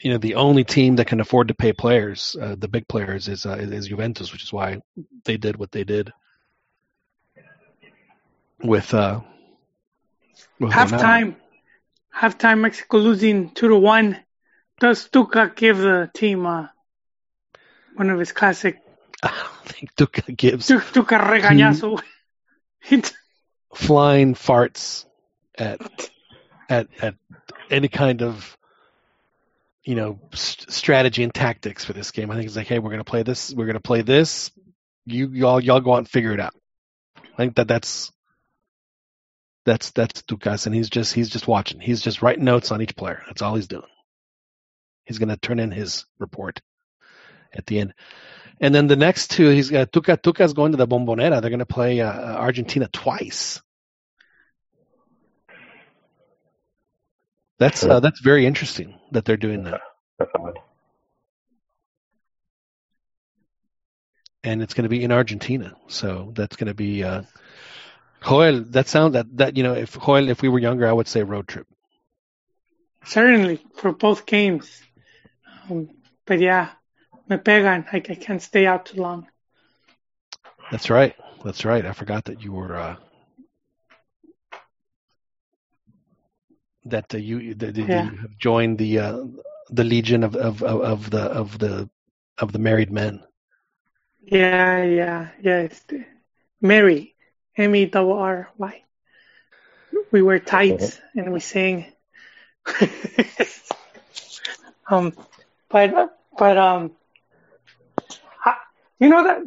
you know, the only team that can afford to pay players, uh, the big players, is uh, is Juventus, which is why they did what they did. with uh with. Halftime, halftime, Mexico losing two to one. Does Tuca give the team uh, one of his classic I don't think Tuca gives Tu- Tuca regañazo? flying farts at at at any kind of you know st- strategy and tactics for this game. I think it's like, hey, we're gonna play this. We're gonna play this. You y'all y'all go out and figure it out. I think that that's that's that's Tuca's, and he's just he's just watching. He's just writing notes on each player. That's all he's doing. He's gonna turn in his report at the end. And then the next two, he's got Tuca. Tuca's going to the Bombonera. They're going to play uh, Argentina twice. That's uh, that's very interesting that they're doing that, That's odd. and it's going to be in Argentina. So that's going to be uh, Joel. That sound that that you know, if Joel, if we were younger, I would say road trip. Certainly for both games. Um, but yeah, me pegan. I, I can't stay out too long. That's right. That's right. I forgot that you were uh, that uh, you that, that Yeah. you have joined the uh, the legion of, of of of the of the of the married men. Yeah, yeah, yeah. It's the- Mary, M E double R Y. We wear tights and we sing. um, but but um, you know that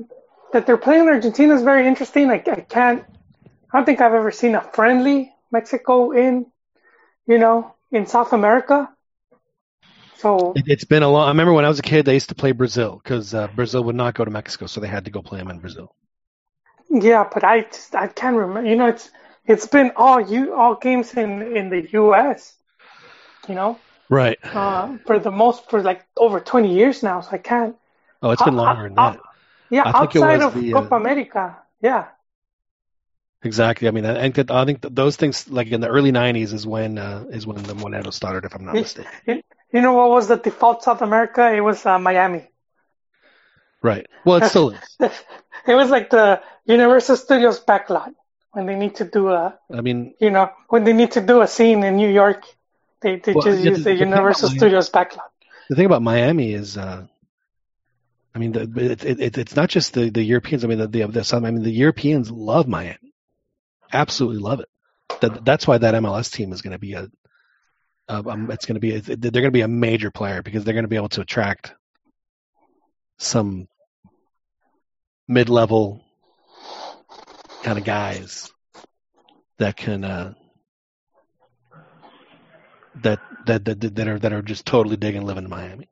that they're playing Argentina is very interesting. I, I can't. I don't think I've ever seen a friendly Mexico in, you know, in South America. So It, it's been a long. I remember when I was a kid, they used to play Brazil because uh, Brazil would not go to Mexico, so they had to go play them in Brazil. Yeah, but I just, I can't remember. You know, it's it's been all you all games in in the U.S. You know, Right. uh, for the most for like over 20 years now. So I can't. Oh, it's been longer than uh, that. Yeah, I outside of the, uh, Copa America. Yeah, Exactly. I mean, I think that, I think that those things, like in the early '90s, is when uh, is when the Molero started, if I'm not mistaken. you know what was the default South America? It was uh, Miami. Right. Well, it still is. It was like the Universal Studios backlot when they need to do a I mean, you know when they need to do a scene in New York. They they Well, just yeah, use the- the, Universal Miami- Studios backlot. the thing about Miami is, uh, I mean, it, it, it, it's not just the, the Europeans. I mean, the, the, the I mean, the Europeans love Miami, absolutely love it. That that's why that MLS team is going to be a, uh, um, it's going to be, a, they're going to be a major player because they're going to be able to attract some mid-level kind of guys that can uh, that, that that that are that are just totally digging living in Miami.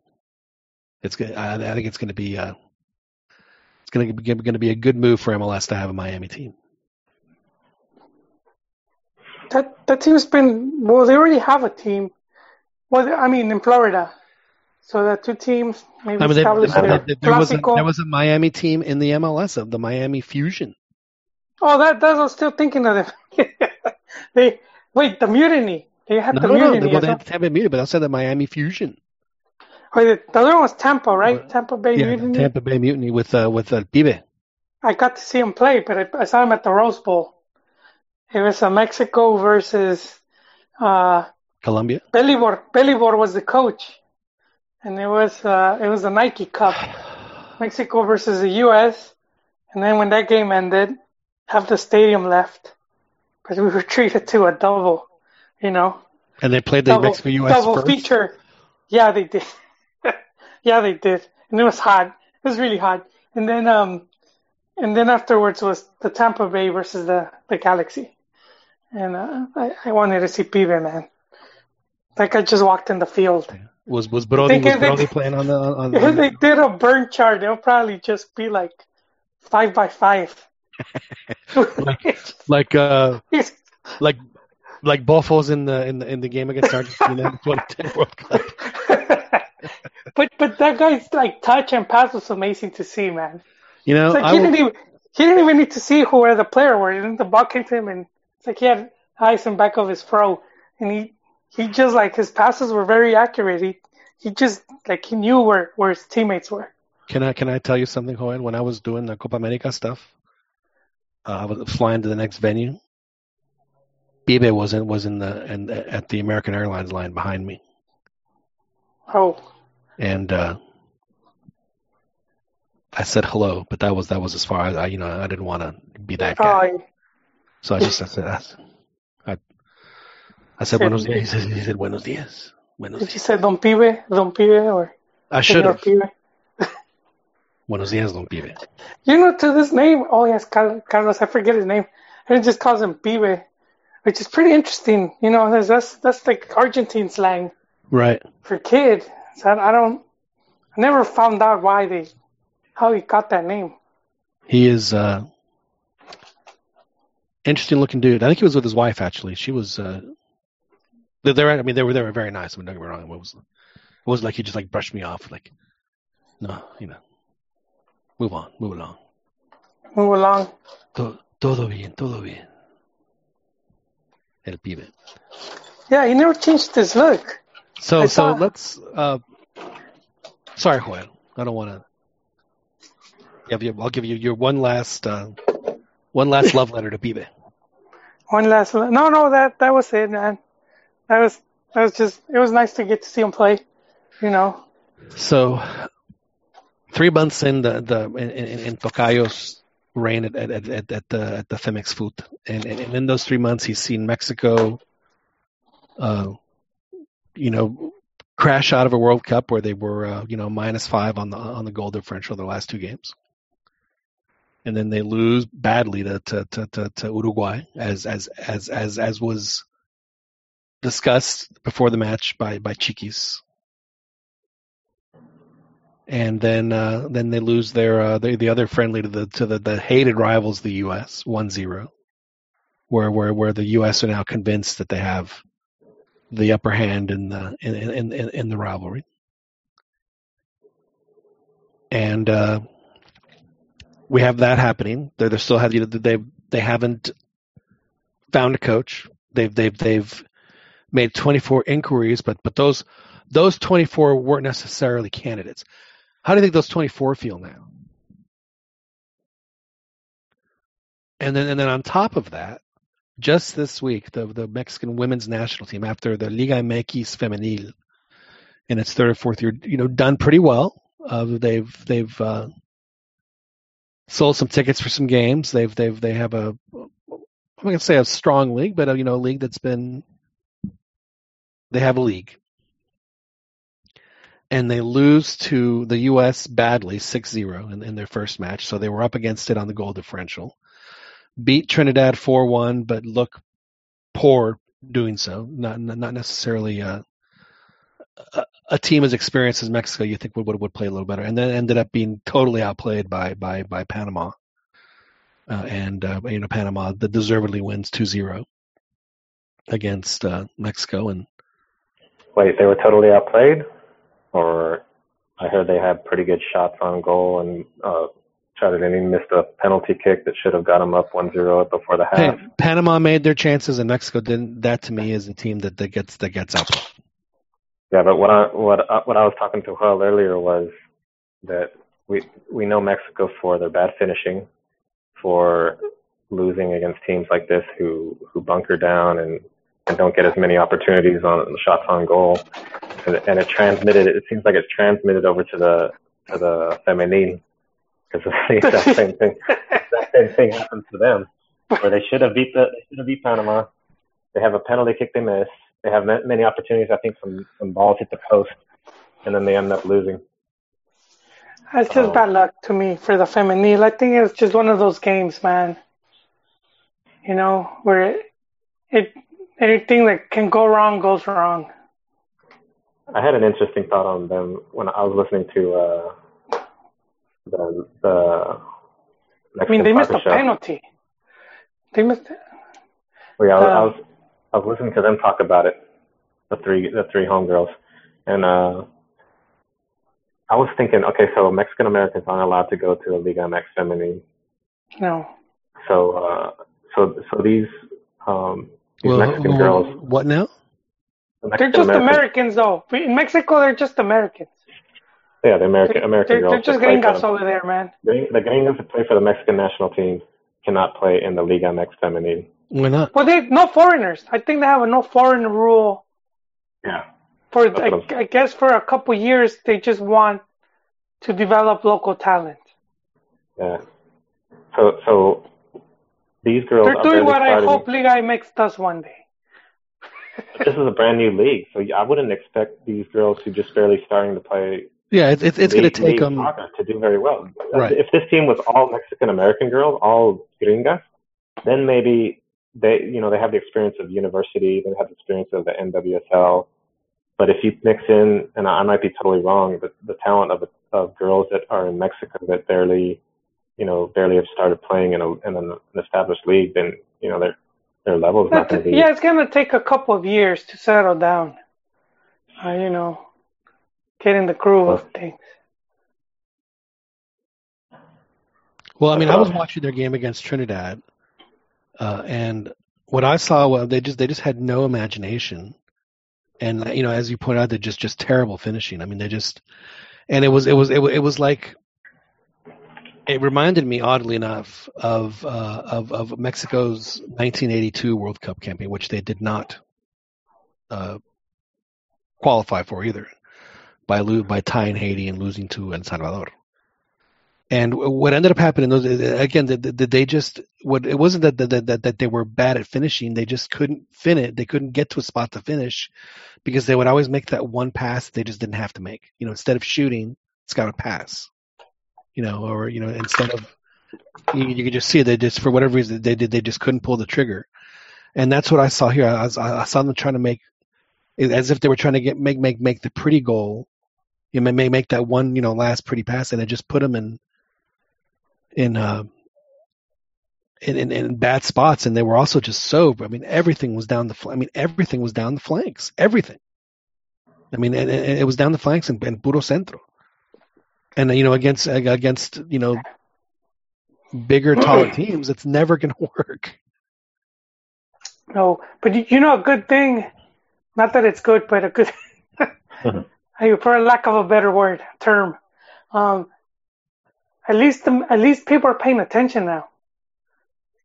It's. I, I think it's going to be uh, it's going to be going to be a good move for MLS to have a Miami team. That that team's been well. They already have a team. Well, I mean, in Florida. So the two teams maybe I mean, they, they- there was a, there was a Miami team in the MLS of the Miami Fusion. Oh, that that I was still thinking of them. they wait the mutiny. They had No, the no, no, mutiny. well, as they well. Tampa Mutiny, but I said the Miami Fusion. Wait, the other one was Tampa, right? Tampa Bay Yeah, Mutiny. Tampa Bay Mutiny with uh, with uh, Pibe. I got to see him play, but I, I saw him at the Rose Bowl. It was uh, Mexico versus uh, Colombia. Velibor. Velibor was the coach, and it was uh, it was the Nike Cup. Mexico versus the U.S. And then when that game ended, half the stadium left, but we were treated to a double. You know, And they played the double, Mexico US double first. feature. Yeah, they did. yeah, they did, and it was hot. It was really hot. And then um, and then afterwards was the Tampa Bay versus the the Galaxy, and uh, I I wanted to see Pibe man. Like I just walked in the field. Was was Brody was if they- Brody playing on the on, If on they did a burn chart, it'll probably just be like five by five. like uh like like Buffos in the in the in the game against Argentina in the 2010 World Cup. but but that guy's like touch and pass was amazing to see, man. You know, like I he didn't even he didn't even need to see who where the player were. And the ball came to him, and it's like he had eyes in back of his throw, and he he just like his passes were very accurate. He he just like he knew where where his teammates were. Can I can I tell you something, Joel? When I was doing the Copa America stuff, uh, I was flying to the next venue. Pibe was in was in the and at the American Airlines line behind me, Oh, and uh, I said hello, but that was that was as far as I you know I didn't want to be that guy, oh, so I just I said I, I, said buenos dias. He said, he said buenos dias. Buenos did dias. you say Don Pibe, Don Pibe, or I should have. Buenos dias, don Pibe. You know, to this name, oh yes, Carlos, I forget his name. And it just calls him Pibe, which is pretty interesting. You know, that's that's, that's like Argentine slang Right. for kid. So I, don't, I never found out why they, how he got that name. He is uh interesting looking dude. I think he was with his wife actually. She was uh they're, I mean they were they were very nice. I mean don't get me wrong. It was it wasn't like he just like brushed me off like no, you know. Move on, move along. Move along. Todo, todo bien, todo bien. El pibe. Yeah, he never changed his look. So I so let's uh sorry Joel. I don't wanna give you I'll give you your one last uh one last love letter to Pibe. One last, no, no, that that was it, man. That was that was just, it was nice to get to see him play. You know, So, three months in the the in, in, in Tocayo's reign at, at, at, at the at the Femexfut, and, and, and in those three months, he's seen Mexico, uh, you know, crash out of a World Cup where they were uh, you know minus five on the on the goal differential the last two games, and then they lose badly to to to, to, to Uruguay as as as as as was discussed before the match by by Chiquis and then uh, then they lose their uh, the, the other friendly to the to the, the hated rivals the U.S. 1-0, where where where the U.S. are now convinced that they have the upper hand in the in in, in, in the rivalry, and uh, we have that happening. They they still have you know, they they haven't found a coach. They've they've they've made 24 inquiries, but but those those 24 weren't necessarily candidates. How do you think those 24 feel now? And then, and then on top of that, just this week, the the Mexican women's national team, after the Liga MX Femenil, in its third or fourth year, you know, done pretty well. Uh, they've they've uh, sold some tickets for some games. They've they've they have a I'm not gonna say a strong league, but a, you know, a league that's been they have a league and they lose to the U.S. badly, 6-0 in, in their first match. So they were up against it on the goal differential. Beat Trinidad 4-1, but look poor doing so. Not not necessarily uh, a, a team as experienced as Mexico. You think would, would would play a little better, and then ended up being totally outplayed by by by Panama. Uh, and uh, you know Panama that deservedly wins 2-0 against uh, Mexico, and Wait, they were totally outplayed, or I heard they had pretty good shots on goal, and uh, Chardonnay missed a penalty kick that should have got them up 1-0 before the Hey, half. Panama made their chances and Mexico didn't. That to me is a team that, that gets that gets out. Yeah, but what I what I, what I was talking to Joel earlier was that we we know Mexico for their bad finishing, for losing against teams like this who who bunker down and and don't get as many opportunities on shots on goal, and, and it transmitted. It seems like it's transmitted over to the to the femenil because the exact same thing. Exact same thing happened to them, where they should have beat the they should have beat Panama. They have a penalty kick they miss. They have many opportunities. I think some some balls hit the post, and then they end up losing. That's just Oh. bad luck to me for the femenil. I think it's just one of those games, man. You know, where it, it anything that can go wrong goes wrong. I had an interesting thought on them when I was listening to uh, the the. I mean, they missed a show. penalty. They missed. Well, yeah, I was, I Uh, was I was listening to them talk about it, the three the three homegirls, and uh, I was thinking, okay, so Mexican Americans aren't allowed to go to the Liga MX Femenil, No, so uh, so so these um, these Well, Mexican wh- girls, what now? the they're just Americans, Americans, though. In Mexico, they're just Americans. Yeah, the American American They're, girls. they're just that play for gringos them. over there, man. The, the gringos that play for the Mexican national team cannot play in the Liga MX Femenil. Why not? Well, they no foreigners. I think they have a no foreign rule Yeah. for I, I'm- guess for a couple years they just want to develop local talent. Yeah. So so these girls They're doing barely what I starting- hope Liga MX does one day. This is a brand new league, so I wouldn't expect these girls who just barely starting to play Yeah, it, it, it's going to take them. soccer to do very well. Right. If this team was all Mexican American girls, all gringas, then maybe they you know they have the experience of university, they have the experience of the NWSL. But if you mix in, and I might be totally wrong, but the talent of of girls that are in Mexico that barely, you know, barely have started playing in a in an established league, then you know their their level is not going to be. yeah, it's gonna take a couple of years to settle down. Uh, you know, get in the groove of things. Well, I mean, I was watching their game against Trinidad, uh, and what I saw was they just they just had no imagination, and you know, as you point out, they're just just terrible finishing. I mean, they just, and it was it was it, wa- it was like, it reminded me oddly enough of uh, of of Mexico's 1982 World Cup campaign, which they did not uh, qualify for either, by by tying Haiti and losing to El Salvador. And what ended up happening, those uh, again, did, they just what it wasn't that, that that that they were bad at finishing; they just couldn't finish. They couldn't get to a spot to finish because they would always make that one pass they just didn't have to make. You know, instead of shooting, it's got to pass. You know, or you know, instead of you, you could just see. They just for whatever reason they did they just couldn't pull the trigger, and that's what I saw here. I, was- I saw them trying to make as if they were trying to get make make make the pretty goal. You may, may make that one you know last pretty pass, and it just put them in in uh in, in, in bad spots, and they were also just so. I mean, everything was down the. fl- I mean, everything was down the flanks. Everything. I mean, and, and it was down the flanks and, and puro centro. And you know, against against you know bigger, taller teams, it's never going to work. No, but you, you know a good thing, not that it's good, but a good, I- for a lack of a better word term, um, at least the, at least people are paying attention now.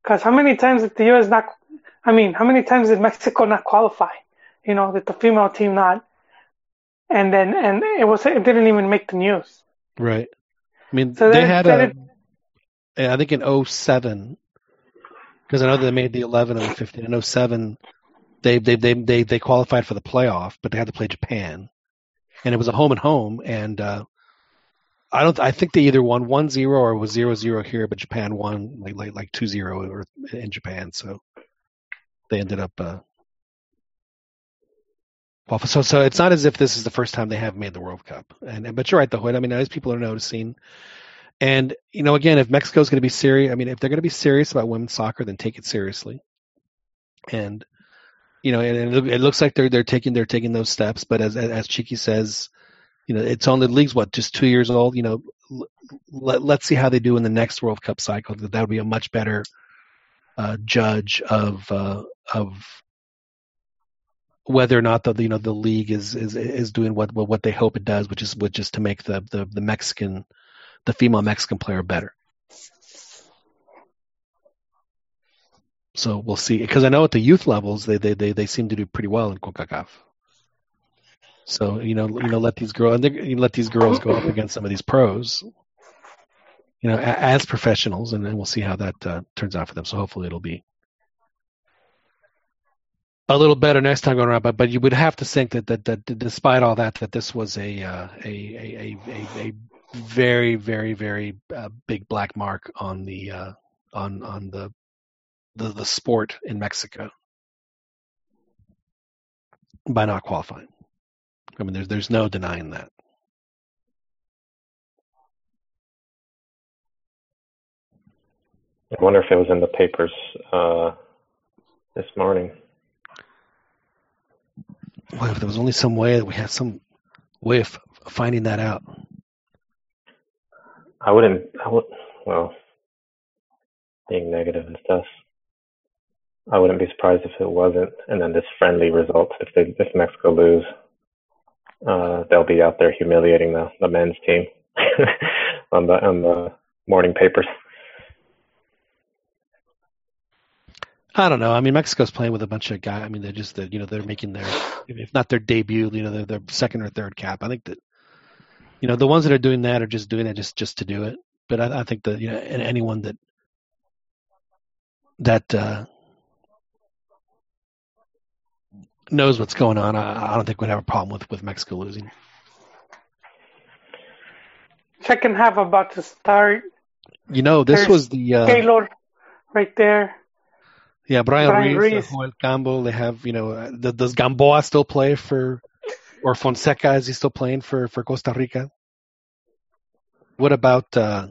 Because how many times did the U.S. not? I mean, how many times did Mexico not qualify? You know, did the female team not? And then and it was it didn't even make the news. Right. I mean, So they that- had that a. it- I think in 07, because I know they made the 11 and the 15. In 07, they they they they they qualified for the playoff, but they had to play Japan, and it was a home and home, and uh, I don't. I think they either won 1-0 or it was 0-0 here, but Japan won like like like 2-0 or in Japan, so they ended up. Uh, well, so so it's not as if this is the first time they have made the World Cup, and but you're right, the hood. I mean, as people are noticing, and you know, again, if Mexico's going to be serious, I mean, if they're going to be serious about women's soccer, then take it seriously. And you know, and it, it looks like they're they're taking they're taking those steps. But as as Chiki says, you know, it's only the league's what just two years old. You know, let let's see how they do in the next World Cup cycle. That would be a much better uh, judge of uh, of whether or not the you know the league is is is doing what what what they hope it does, which is which is to make the the, the Mexican the female Mexican player better. So we'll see. Because I know at the youth levels, they, they, they, they seem to do pretty well in CONCACAF. So you know, you know, let these girls, you let these girls go up against some of these pros, you know, as professionals, and then we'll see how that uh, turns out for them. So hopefully, it'll be a little better next time going around. But but you would have to think that that, that despite all that, that this was a uh, a, a, a a a very very very uh, big black mark on the uh, on on the the the sport in Mexico by not qualifying. I mean, there's there's no denying that. I wonder if it was in the papers uh, this morning. Well, if there was only some way that we had some way of finding that out. I wouldn't. I would. Well, being negative negative and stuff. I wouldn't be surprised if it wasn't. And then this friendly result, if they if Mexico lose, uh, they'll be out there humiliating the, the men's team on the on the morning papers. I don't know. I mean, Mexico's playing with a bunch of guys. I mean, they're just you know they're making their if not their debut, you know, their, their second or third cap. I think that you know the ones that are doing that are just doing it just just to do it. But I, I think that you know anyone that that uh, knows what's going on, I, I don't think we'd have a problem with with Mexico losing. Second half about to start. You know, this There's was the uh, Keylor right there. yeah Brian, Bryan Ruiz, Ruiz. Joel Campbell. They have you know uh, th- does Gamboa still play for or Fonseca? Is he still playing for for Costa Rica? What about uh,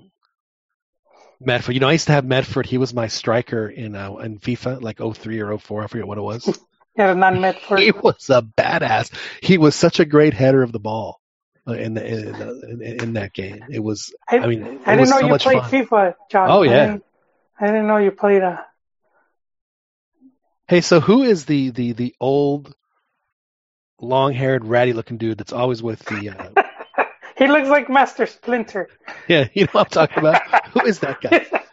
Medford? You know, I used to have Medford. He was my striker in uh, in FIFA, like 03 or 04. I forget what it was. Yeah, not Medford. he was a badass. He was such a great header of the ball uh, in the, in, the, in, in that game. It was. I, I mean, it I didn't was know so you much played fun. FIFA, John. Oh, I yeah. didn't, I didn't know you played uh Hey, so who is the the the old, long-haired, ratty-looking dude that's always with the? Uh, he looks like Master Splinter. yeah, you know what I'm talking about. Who is that guy?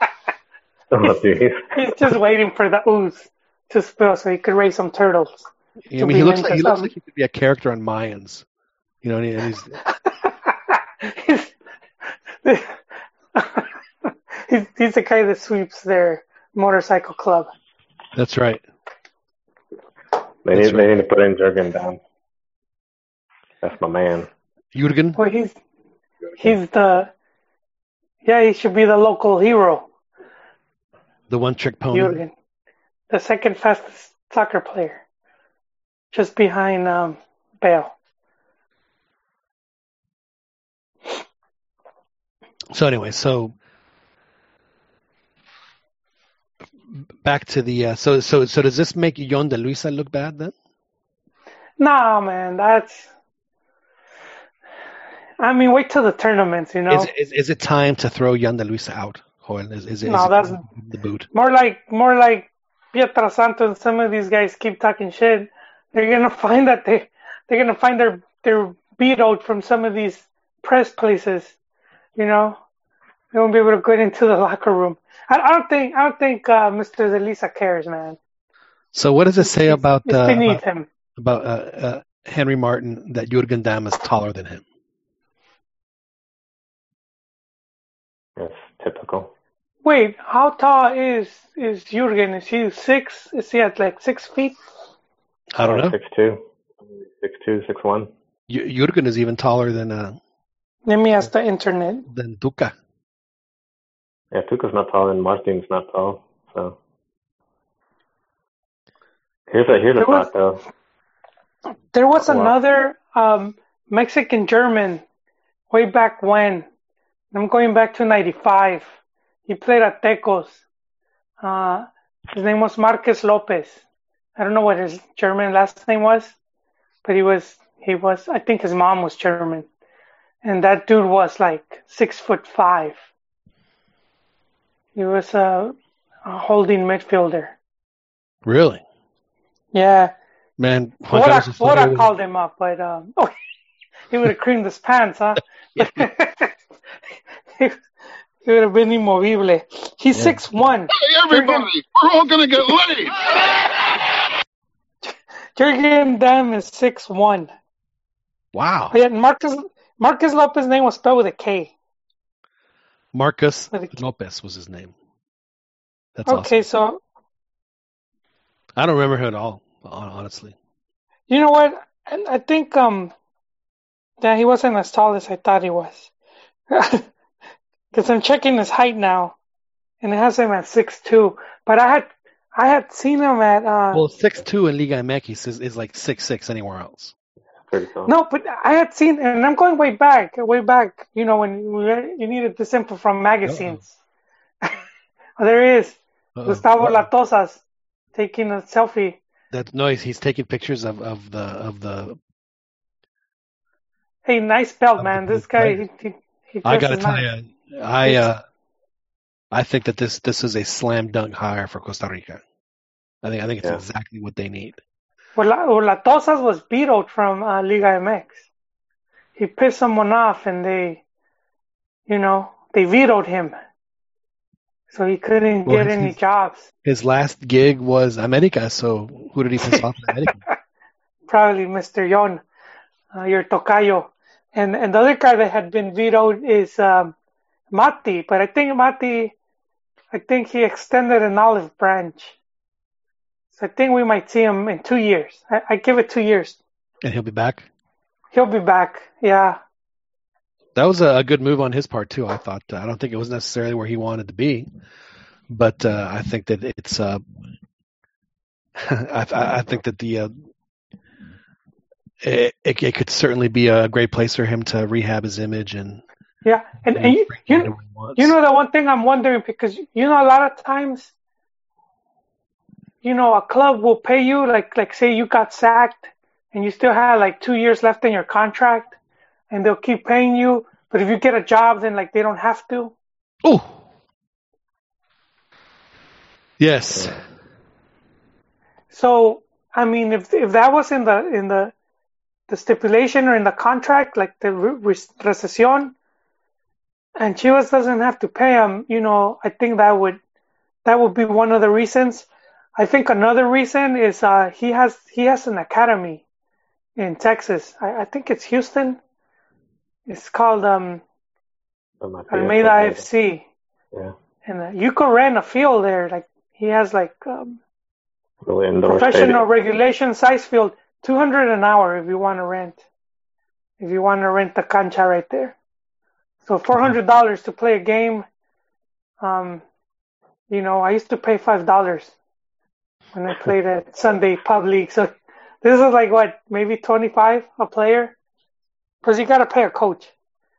Oh, geez. He's just waiting for the ooze to spill so he could raise some turtles. I mean, he looks like he looks like he could be a character on Mayans. You know, and, he's he's, he's, he's the guy that sweeps their motorcycle club. that's right. They That's need, they need to put in Jurgen down. That's my man. Jurgen. Well, he's he's the yeah, he should be the local hero. The one trick pony. Jurgen, the second fastest soccer player, just behind um, Bale. So anyway, so back to the uh, so so so does this make Yon de Luisa look bad then? Nah, man, that's. I mean, wait till the tournaments, you know. Is, is is it time to throw Yon de Luisa out? Joel? Is is, is No, it that's- the boot? More like, more like Pietra Santo and some of these guys keep talking shit. They're gonna find that they, they're gonna find their their beat out from some of these press places. You know, they won't be able to get into the locker room. I, I don't think, I don't think uh, Mr. de Luisa cares, man. So what does it say It's- about it's uh, beneath about, him? about uh, uh, Henry Martin that Jurgen Damm is taller than him? That's typical. Wait, how tall is is Jurgen? Is he six? Is he at like six feet? I don't know. Six two, six two, six one. Ju- Jurgen is even taller than uh, Let me ask the internet. than Tuca. Yeah, Tuca's not tall and Martin's not tall. So here's a here's a There was- thought though. There was Wow. another um, Mexican German way back when. I'm going back to '95. He played at Tecos. Uh, his name was Markus Lopez. I don't know what his German last name was, but he was he was. I think his mom was German, and that dude was like six foot five. He was a, a holding midfielder. Really, Yeah, man. Juan What I, Carlos what I called him up, but um, oh, he would have creamed his pants, huh? he, he would have been immovable. He's Yeah. six one. Hey, everybody, we're all gonna get laid. Jurgen Damm is six one. Wow, Yeah, Markus Markus Lopez's name was spelled with a K. Markus With Lopez was his name. That's Okay, awesome. so I don't remember him at all, honestly. you know what? I, I think um, that he wasn't as tall as I thought he was. Because I'm checking his height now, and it has him at six two. But I had I had seen him at uh, Well, six two in Liga MX is, is like six six anywhere else. No, but I had seen, and I'm going way back, way back. You know, when we, you needed this info from magazines. oh, there he is, Uh-oh. Gustavo Matosas, taking a selfie. That noise. He's taking pictures of, of the of the. Hey, nice belt, man. This guy. He, he, he I gotta dresses tell nice. you, I uh, I think that this this is a slam dunk hire for Costa Rica. I think I think it's Yeah. exactly what they need. Well, La- well, Matosas was vetoed from uh, Liga MX. He pissed someone off, and they, you know, they vetoed him. so he couldn't Well, get his- any his- jobs. His last gig was America, so who did he piss off in America? Probably Mr. Yon, uh, your tocayo. And and the other guy that had been vetoed is um, Mati, but I think Mati, I think he extended an olive branch. So I think we might see him in two years. I, I give it two years. And he'll be back. He'll be back. Yeah. That was a, good move on his part too. I thought. I don't think it was necessarily where he wanted to be, but uh, I think that it's. Uh, I, I I think that the. Uh, it, it it could certainly be a great place for him to rehab his image and. Yeah. And, and you, you, in what he wants. You know the one thing I'm wondering because you know a lot of times, you know, a club will pay you like like say you got sacked and you still have like two years left in your contract, and they'll keep paying you. But if you get a job, then like they don't have to. Oh. Yes. So I mean, if if that was in the in the the stipulation or in the contract, like the re- recession, and Chivas doesn't have to pay him, you know, I think that would that would be one of the reasons. I think another reason is uh, he has he has an academy in Texas. I, I think it's Houston. It's called um, That might be it. Almeyda FC, Yeah. and uh, you could rent a field there. Like he has like um, Really professional stadium. regulation size field, two hundred an hour if you want to rent. If you want to rent the cancha right there, so four hundred dollars to play a game. Um, you know, I used to pay five dollars when I played at Sunday Pub League. So this is like what, maybe twenty five a player, because you got to pay a coach.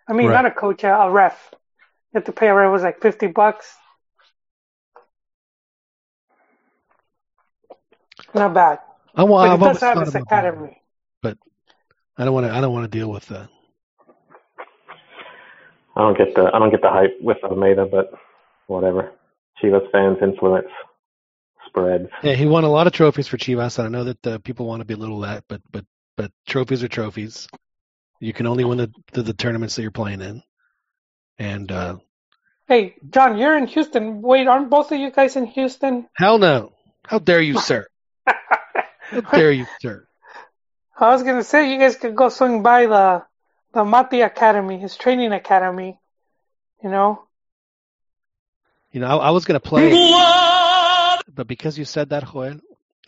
I mean, Right. not a coach, a, a ref. You have to pay a ref. It was like fifty bucks. Not bad. I, wa- But it does have its that. academy. I don't want to. I don't want to deal with that. I don't get the I don't get the hype with Almeyda, but whatever. Chivas fans influence spreads. Yeah, he won a lot of trophies for Chivas, and I know that uh, people want to belittle that, but but but trophies are trophies. You can only win the the, the tournaments that you're playing in, and uh, Hey, John, you're in Houston. Wait, aren't both of you guys in Houston? hell no! How dare you, sir? How dare you, sir? I was gonna say you guys could go swing by the the Mati Academy, his training academy. You know, You know, I, I was gonna play, but because you said that, Joel,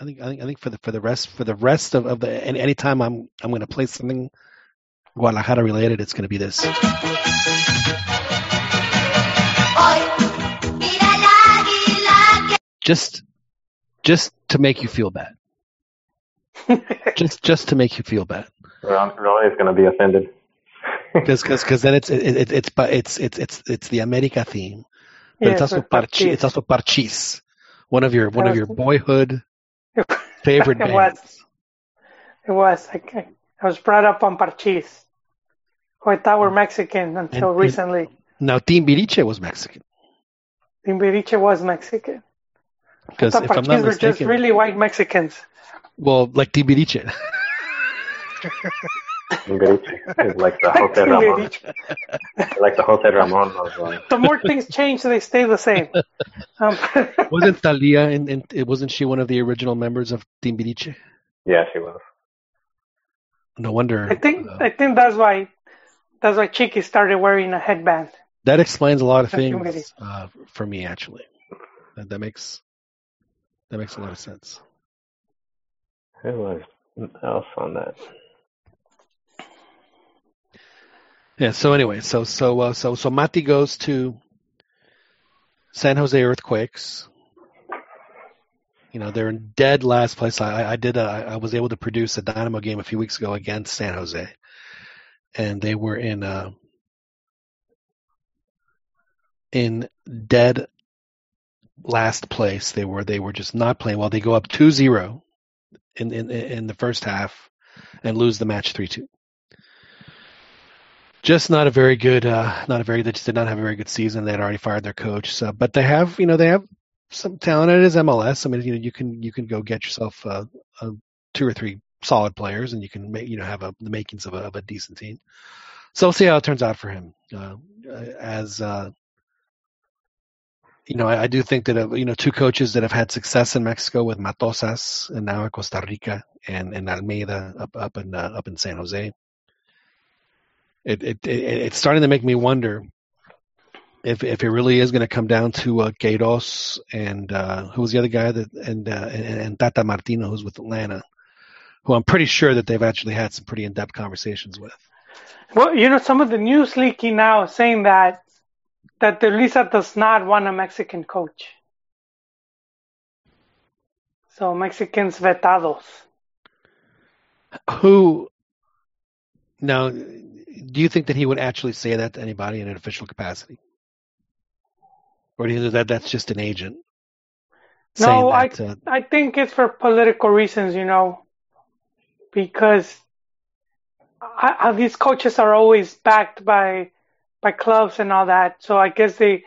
I think I think I think for the for the rest for the rest of, of the any anytime I'm I'm gonna play something Guadalajara related, it's gonna be this. Just just to make you feel bad. just just to make you feel bad. Ron, Ron is going to be offended. Because because then it's it, it, it's but it's it's it's it's the America theme, but it's also Parchis. it's also Parchis, one of your one of your boyhood favorite It bands. was. It was. I, I- was brought up on Parchis, who I thought were mm. Mexican until And- recently. Now Timbiriche was Mexican Timbiriche was Mexican. Because if I'm not were just really white Mexicans. well, like Timbiriche, Timbiriche is like the Jose Ramon, like the Jose Ramon of uh, The more things change, they stay the same. Um, wasn't Thalia and, and it wasn't she one of the original members of Timbiriche? yeah, she was. No wonder. I think uh, I think that's why that's why Chiqui started wearing a headband. that explains a lot of Thank you, Mary. things uh, for me. Actually, that, that makes that makes a lot of sense. Who was else on that? Yeah. So anyway, so so uh, so so Mati goes to San Jose Earthquakes. You know they're in dead last place. I I did a, I was able to produce a Dynamo game a few weeks ago against San Jose, and they were in uh, in dead last place. They were they were just not playing well. They go up 2-0 in in in the first half and lose the match three two just not a very good uh not a very they just did not have a very good season. They had already fired their coach. So but they have you know they have some talent. It is mls i mean you know you can you can go get yourself uh, uh two or three solid players and you can make you know have a, the makings of a, of a decent team. So we'll see how it turns out for him. Uh, as uh you know, I, I do think that uh, you know two coaches that have had success in Mexico with Matosas and now in Costa Rica and, and Almeyda up up in uh, up in San Jose. It, it it it's starting to make me wonder if if it really is going to come down to uh, Queiroz and uh, who was the other guy that and, uh, and and Tata Martino who's with Atlanta, who I'm pretty sure that they've actually had some pretty in depth conversations with. Well, you know, some of the news leaking now saying that that de Luisa does not want a Mexican coach. So Mexicans vetados. Who now? Do you think that he would actually say that to anybody in an official capacity, or do you think that that's just an agent? No, I uh, I think it's for political reasons, you know, because I, I, these coaches are always backed by by clubs and all that. So I guess they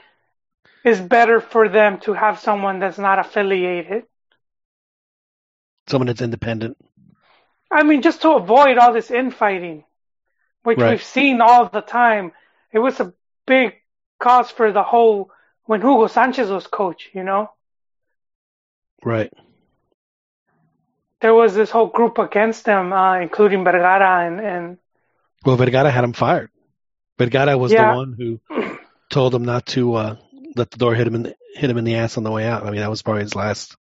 it's better for them to have someone that's not affiliated. someone that's independent. I mean, just to avoid all this infighting, which Right. we've seen all the time. It was a big cause for the whole when Hugo Sanchez was coach. You know, Right. there was this whole group against them, uh, including Vergara and and Well, Vergara had him fired. Vergara was Yeah. the one who told him not to uh, let the door hit him in the, hit him in the ass on the way out. I mean, that was probably his last.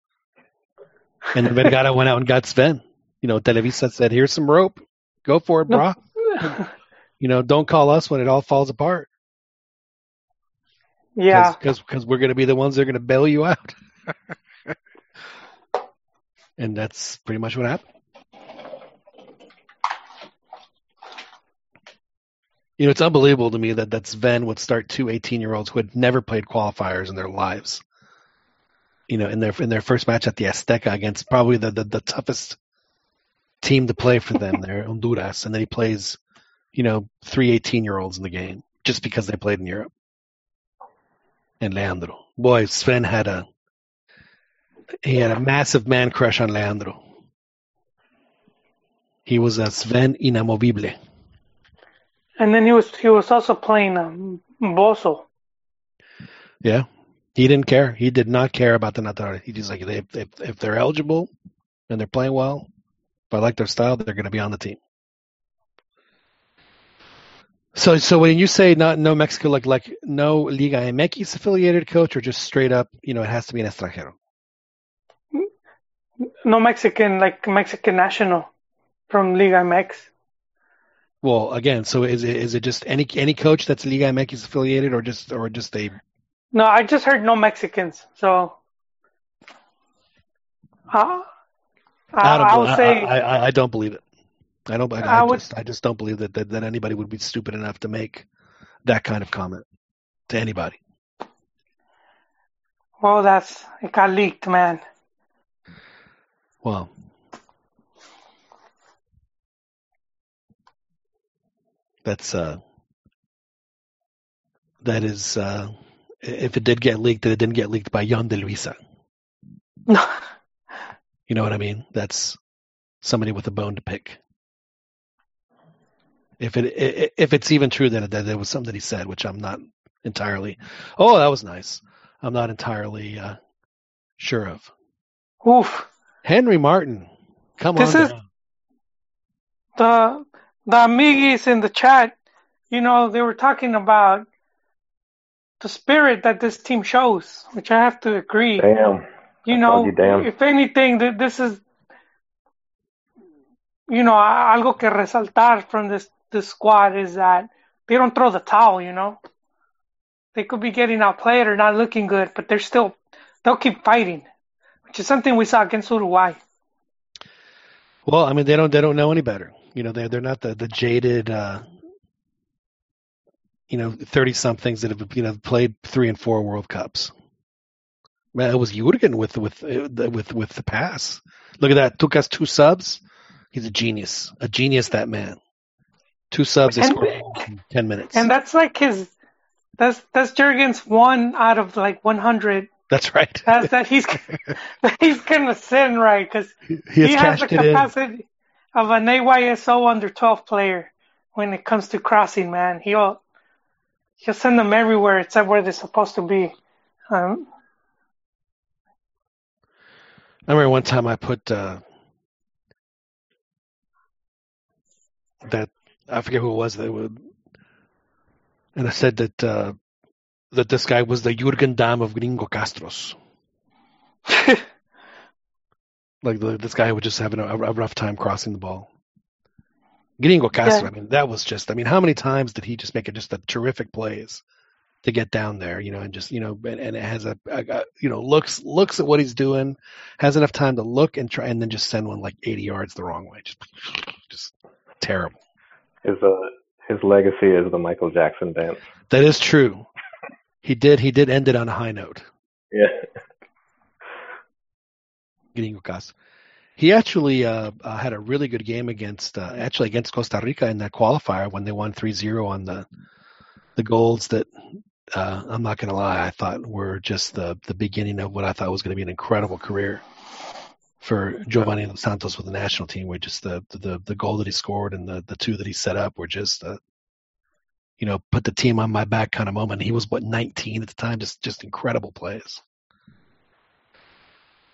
And then Vergara went out and got Sven. You know, Televisa said, "Here's some rope. Go for it, brah. You know, don't call us when it all falls apart. yeah. because we're going to be the ones that are going to bail you out." and that's pretty much what happened. You know, it's unbelievable to me that that Sven would start two 18 year olds who had never played qualifiers in their lives. You know, in their in their first match at the Azteca against probably the, the, the toughest team to play for them there, Honduras, and then he plays, you know, three 18 year olds in the game just because they played in Europe. And Leandro. Boy, Sven had a he had a massive man crush on Leandro. He was a Sven inamovible. And then he was he was also playing um, Boso. Yeah, he didn't care. He did not care about the Natari. He just like if, if if they're eligible and they're playing well, if I like their style, they're going to be on the team. So so when you say not no Mexico like like no Liga MX affiliated coach or just straight up, you know, it has to be an extranjero. No Mexican like Mexican national from Liga MX. Well, again, so is it is it just any any coach that's Liga MX affiliated or just or just a No, I just heard no Mexicans. So uh, I, I don't I would say I, I, I don't believe it. I don't. I, I I, would- just I just don't believe that, that that anybody would be stupid enough to make that kind of comment to anybody. well that's it got leaked, man. Well, that's uh, that is uh, if it did get leaked, that it didn't get leaked by Yon de Luisa. You know what I mean? That's somebody with a bone to pick. If it i- i- if it's even true that that there was something that he said, which I'm not entirely. Oh, that was nice. I'm not entirely uh, sure of. Oof. Henry Martin, come This on. is- down. The the amigos in the chat, you know, they were talking about the spirit that this team shows, which I have to agree. Damn. You know, you, damn. if anything, this is, you know, algo que resaltar from this this squad is that they don't throw the towel. You know, they could be getting outplayed or not looking good, but they're still they'll keep fighting, which is something we saw against Uruguay. Well, I mean, they don't they don't know any better. You know, they're they're not the the jaded, uh, you know, thirty somethings that have you know played three and four World Cups. Man, it was Jurgen with with uh, the- with with the pass. Look at that. Took us two subs. He's a genius. A genius. That man. Two subs. And- in ten minutes. And that's like his that's that's Jurgen's one out of like 100. That's right. That's that he's that he's gonna send right because he has he has the cashed it in. capacity of an AYSO under 12 player when it comes to crossing, man. He'll he'll send them everywhere except where they're supposed to be. Um, I remember one time I put uh, that I forget who it was that would, and I said that uh, that this guy was the Jurgen Damm of Gringo Castros. Like the, this guy was just having a, a rough time crossing the ball. Gringo Castro, Yeah. I mean, that was just. I mean, how many times did he just make it just a terrific plays to get down there, you know, and just you know, and, and it has a, a, a you know looks looks at what he's doing, has enough time to look and try, and then just send one like 80 yards the wrong way, just just terrible. His uh, his legacy is the Michael Jackson dance. That is true. He did he did end it on a high note. Yeah. Gringo Castro. He actually uh, uh, had a really good game against uh, actually against Costa Rica in that qualifier when they won 3-0 on the the goals that uh, I'm not going to lie I thought we were just the the beginning of what I thought was going to be an incredible career for Giovanni Santos with the national team. Where just the the the goal that he scored and the the two that he set up were just uh, you know put the team on my back kind of moment. He was what 19 at the time, just just incredible plays.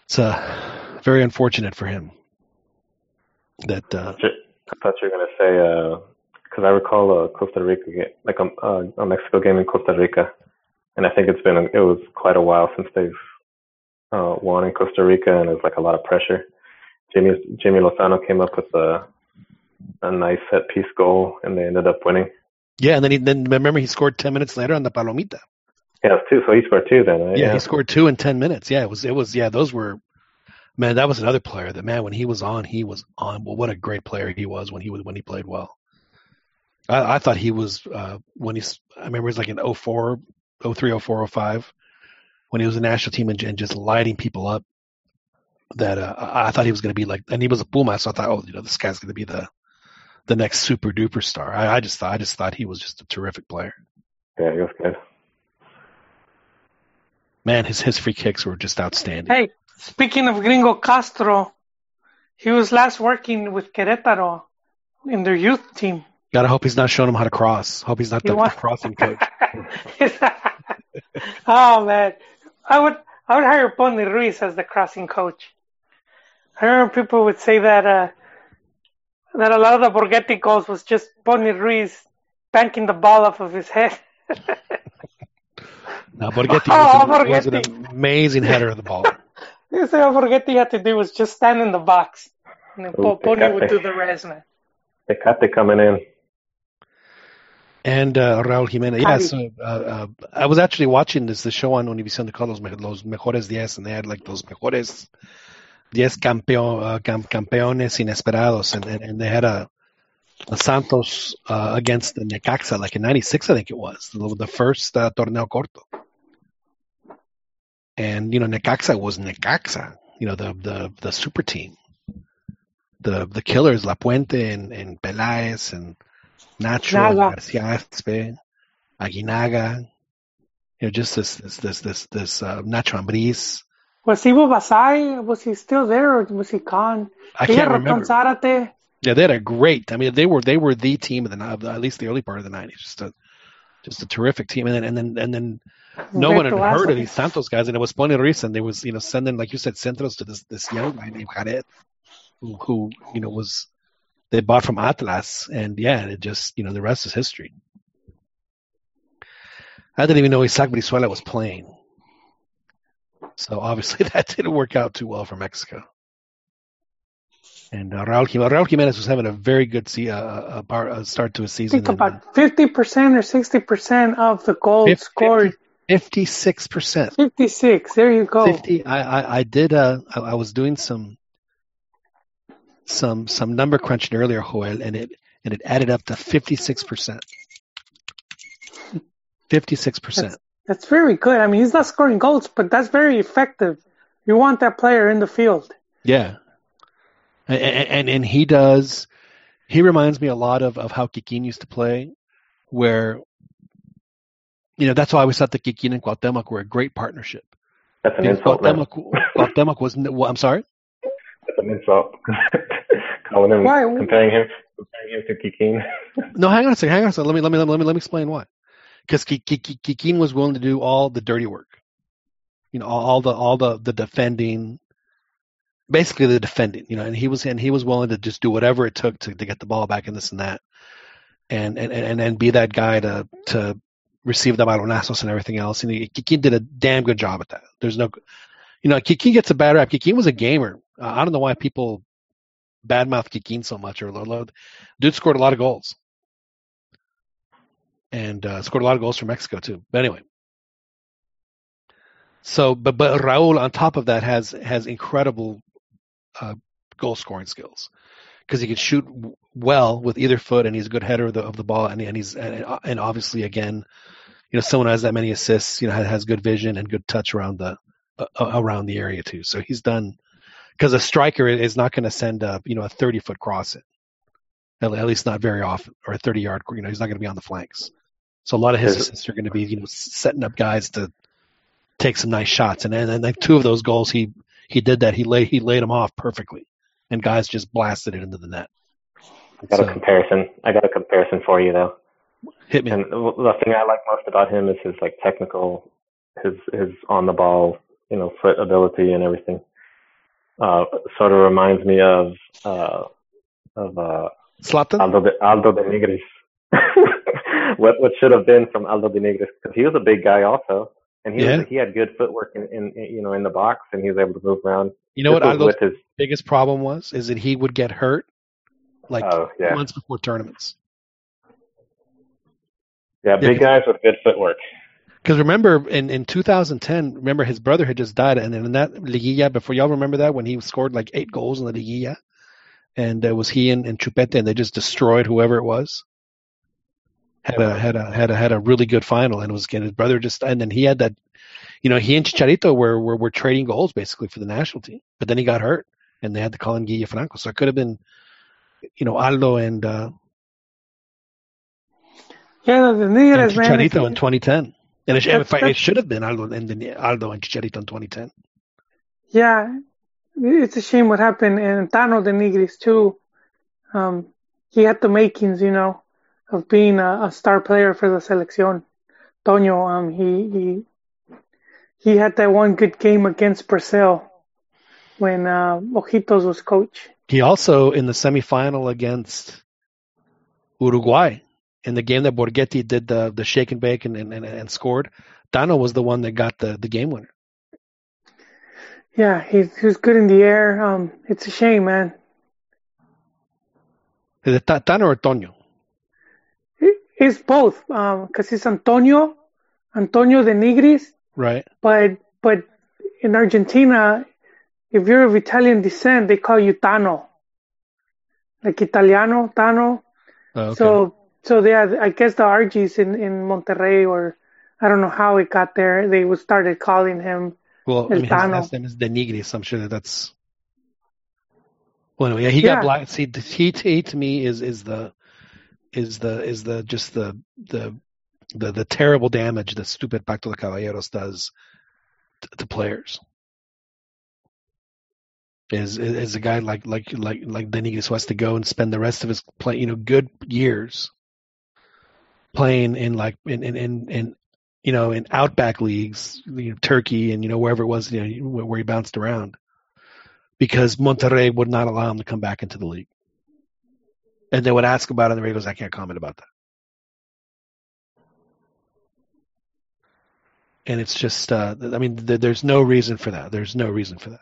It's uh, very unfortunate for him that uh, I thought you were gonna say because I recall a Costa Rica game, like a, a, a Mexico game in Costa Rica, and I think it's been it was quite a while since they've uh, won in Costa Rica, and it was like a lot of pressure. Jimmy Jimmy Lozano came up with a a nice set piece goal, and they ended up winning. yeah, and then he then remember he scored 10 minutes later on the Palomita. Yeah, it was two. So he scored two then. Right? Yeah, he scored two in 10 minutes. Yeah, it was it was yeah, those were man, that was another player that man when he was on, he was on. Well, what a great player he was when he was when he played well. I, I thought he was uh, when he's. I remember it was like in 04, 03, 04, 05, when he was a national team and, and just lighting people up. That uh, I I thought he was going to be like, and he was a Puma, so I thought, oh, you know, this guy's going to be the the next super duper star. I, I just thought, I just thought he was just a terrific player. Yeah, he was good. Man, his his free kicks were just outstanding. hey, speaking of Gringo Castro, he was last working with Querétaro in their youth team. Gotta hope he's not showing him how to cross. Hope he's not You the, the crossing coach. oh man, I would I would hire Pony Ruiz as the crossing coach. I remember people would say that uh, that a lot of the Borgetti goals was just Pony Ruiz banking the ball off of his head. Now, Borgetti Oh, was, an, was an amazing header of the ball. They say all Borgetti had to do was just stand in the box, and then Po- Ooh, Pony would do the rest, man. Tecate coming in. And uh, Raul Jimenez. Yeah, so uh, uh, I was actually watching this the show on Univision de Carlos Los, Los Mejores Diez, and they had like those Mejores Diez campeon, uh, cam- Campeones Inesperados, and, and, and they had a, a Santos uh, against the Necaxa, like in '96, I think it was, the, the first uh, Torneo Corto. And you know, Necaxa was Necaxa, you know, the the the super team, the the killers, Lapuente and, and Peláez and Nacho Naga. Garcia Aspe, Aguinaga, you know, just this this this this this uh, Nacho Ambriz. Was Ivo Basay? Was he still there, or was he gone? I can't remember. Zarate. Yeah, they had a great. I mean, they were they were the team of the of the- at least the early part of the '90s. Just a just a terrific team, and then and then and then no one had Beto heard of these Santos guys, and it was Pony Ruiz, and they was you know sending like you said centros to this this young guy named Jared, who, who you know was they bought from Atlas, and yeah, it just you know the rest is history. I didn't even know Isaac Brizuela was playing, so obviously that didn't work out too well for Mexico. And uh, Raul, Jimenez, Raul Jimenez was having a very good see, uh, uh, bar, uh, start to a season. think about fifty percent or sixty percent of the goals Fif- scored. fifty-six percent. Fifty-six. There you go. 50 I, I, I did uh I, I was doing some some some number crunching earlier Joel and it and it added up to 56% 56% That's very good. I mean, he's not scoring goals, but that's very effective. You want that player in the field. yeah and, and and he does he reminds me a lot of of how Kikin used to play where you know that's why I always thought that Kikin and Cuauhtemoc were a great partnership That's an because insult, man. Cuauhtemoc, Cuauhtemoc was well, I'm sorry That's an insult. Calling him, Why? comparing him, comparing him to Kikin. No, hang on a second. Hang on a second. Let me let me let me let me explain why. Because Kikin was willing to do all the dirty work. You know, all, all the all the the defending, basically the defending. You know, and he was and he was willing to just do whatever it took to, to get the ball back and this and that, and and and and be that guy to to receive the balonazos and everything else. And he, Kikin did a damn good job at that. There's no, you know, Kikin gets a bad rap. Kikin was a gamer. Uh, I don't know why people badmouth Kikin so much or low load. Dude scored a lot of goals. And uh, scored a lot of goals for Mexico too. But anyway. So, but but Raul on top of that has has incredible uh, goal scoring skills because he can shoot well with either foot and he's a good header of the, of the ball and, and he's and, and obviously again, you know, someone has that many assists, you know, has, has good vision and good touch around the uh, around the area too. So he's done because a striker is not going to send a you know a 30 foot cross it. At, at least not very often or a 30 yard you know he's not going to be on the flanks. So a lot of his assists are going to be you know setting up guys to take some nice shots. And and, and like two of those goals he he did that. He laid he laid them off perfectly. And guys just blasted it into the net. I got So- a comparison. I got a comparison for you though. hit me. And the the thing I like most about him is his like technical, his his on the ball, you know, foot ability and everything. Uh, sort of reminds me of uh, of uh, Zlatan Aldo de, Aldo de Nigris. what what should have been from Aldo de Nigris because he was a big guy also, and he Yeah. was, he had good footwork in, in, in you know in the box, and he was able to move around. you know what This was Aldo's his biggest problem was is that he would get hurt like oh yeah months before tournaments yeah big Yeah. guys with good footwork. Because remember, in, in 2010, remember his brother had just died, and in that Liguilla, before y'all remember that when he scored like eight goals in the Liguilla, and it was he and, and Chupete, and they just destroyed whoever it was. Had a had a had a had a really good final, and it was again his brother just, and then he had that, you know, he and Chicharito were were, were trading goals basically for the national team, but then he got hurt, and they had to call in Guille Franco, so it could have been, you know, Aldo and uh, Yeah, the and Niggas, man. Chicharito in 2010, and it, sh- That's- if I- it should have been Aldo and then Aldo and Chicharito in 2010. Yeah, it's a shame what happened. And Tano de Nigris too. Um, he had the makings, you know, of being a, a star player for the selección. Toño, um, he he he had that one good game against Brazil when uh, Ojitos was coach. He also in the semifinal against Uruguay in the game that Borgetti did the the shake and bake and and, and, and scored. Dano was the one that got the the game winner. Yeah, he, he was good in the air. Um, it's a shame, man. Is it Ta- Dano or? It- It's both, um, cause it's Antonio, Antonio de Nigris, Right. but but in Argentina, if you're of Italian descent, they call you Tano, like Italiano Tano. Oh, okay. So so yeah, I guess the RGs in in Monterrey or I don't know how it got there. They would started calling him. well, I El mean, his last name is De Nigris. I'm sure that that's. Well, anyway, yeah, he Yeah. got black. See, the he, he to me is is the is the is the just the the the the terrible damage that stupid Pacto de Caballeros does to, to players. Is is a guy like like like like Denigris who has to go and spend the rest of his play you know good years playing in like in in in, in you know in outback leagues, you know, Turkey and you know wherever it was you know where he bounced around because Monterrey would not allow him to come back into the league. And they would ask about it, and he goes, "I can't comment about that." And it's just, uh, I mean, th- there's no reason for that. There's no reason for that.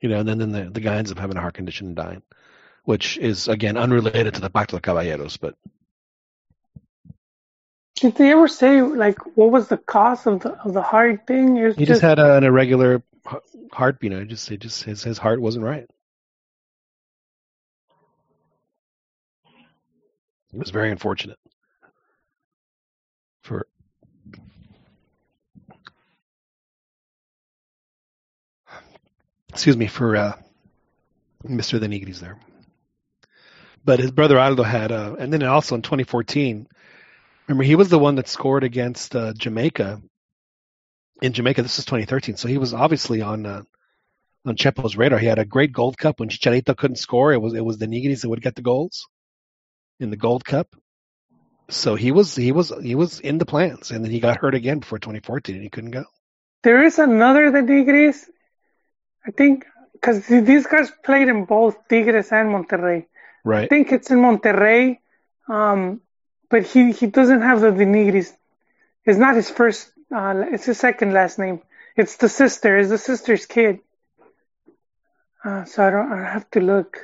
You know, and then, then the, the guy ends up having a heart condition and dying, which is again unrelated to the Pacto de Caballeros, but Did they ever say like what was the cause of the of the heart thing? He just had a, an irregular heartbeat. You know, just, it just his his heart wasn't right. It was very unfortunate for excuse me for uh, Mr. de Nigris there. But his brother Aldo had, uh, and then also in 2014, remember he was the one that scored against uh, Jamaica in Jamaica. This is 2013, so he was obviously on uh, on Chepo's radar. He had a great Gold Cup when Chicharito couldn't score. It was it was de Nigris that would get the goals in the Gold Cup. So he was he was he was in the plans, and then he got hurt again before 2014, and he couldn't go. There is another de Nigris. I think because these guys played in both Tigres and Monterrey. I think it's in Monterrey, um, but he, he doesn't have the de Nigris. It's not his first. Uh, it's his second last name. It's the sister. It's the sister's kid. Uh, so I don't. I have to look.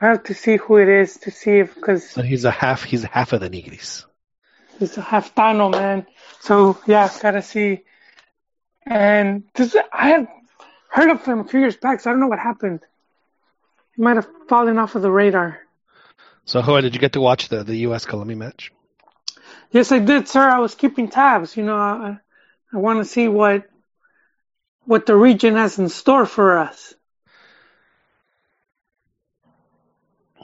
I have to see who it is to see if because So he's a half he's half of de Nigris. He's a half Tano man. So yeah, gotta see. And this, I had heard of him a few years back, so I don't know what happened. He might have fallen off of the radar. So Hoa, did you get to watch the the U.S. Colombia match? Yes, I did, sir. I was keeping tabs. You know, I, I want to see what what the region has in store for us.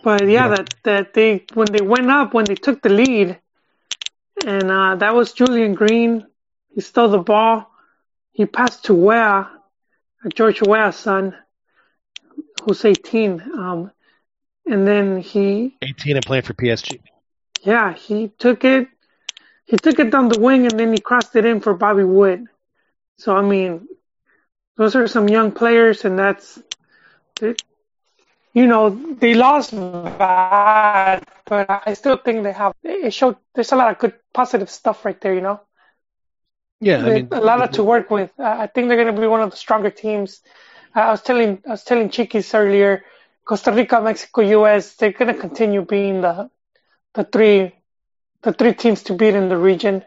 But yeah, Yeah. that that they when they went up, when they took the lead, and uh, that was Julian Green. He stole the ball. He passed to Weah, George Weah's son, who's 18. Um, and then he 18 and playing for PSG. yeah, he took it. He took it down the wing and then he crossed it in for Bobby Wood. So I mean, those are some young players, and that's, it, you know, they lost bad, but I still think they have. It showed there's a lot of good positive stuff right there. You know, Yeah, I mean, a lot of to work with. I think they're going to be one of the stronger teams. I was telling I was telling Chiquis earlier, Costa Rica, Mexico, U.S. They're to continue being the the three the three teams to beat in the region.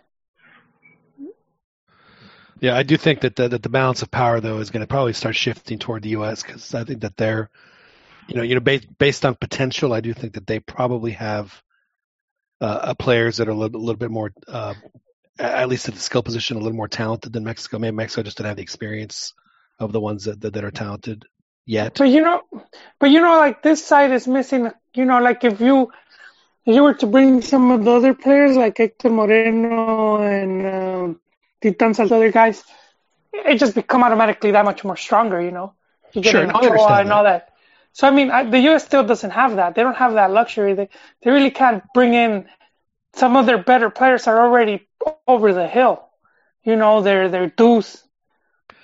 Yeah, I do think that the, that the balance of power though is going to probably start shifting toward the U.S. because I think that they're, you know, you know, based based on potential, I do think that they probably have uh, players that are a little, a little bit more, uh, at least at the skill position, a little more talented than Mexico. Maybe Mexico just didn't have the experience of the ones that that, that are talented yet. But you know, but you know, like this side is missing. You know, like if you if you were to bring some of the other players like Hector Moreno and um, Titan Salto, other guys, it just become automatically that much more stronger. You know, you get Sure, an Ochoa and that. all that. So I mean, I, the U.S. still doesn't have that. They don't have that luxury. They they really can't bring in some of their better players are already over the hill. You know, they're they're deuce.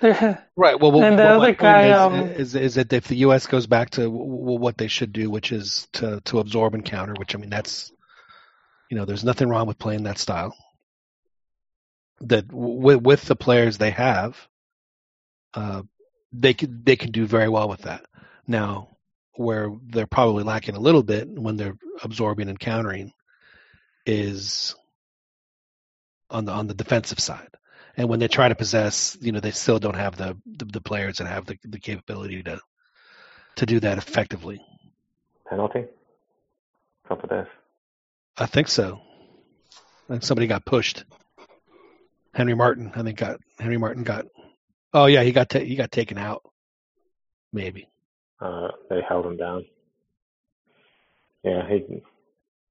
Right. Well, well And the other guy, is, um, is is that if the U.S. goes back to what they should do, which is to to absorb and counter, which I mean that's, you know, there's nothing wrong with playing that style. That with with the players they have, uh, they could they can do very well with that. Now, where they're probably lacking a little bit when they're absorbing and countering, is on the on the defensive side. And when they try to possess, you know, they still don't have the the, the players that have the, the capability to to do that effectively. Penalty? Something this. I think so. And somebody got pushed. Henry Martin, I think got Henry Martin got. Oh yeah, he got ta- he got taken out. Maybe. Uh, they held him down. Yeah, he.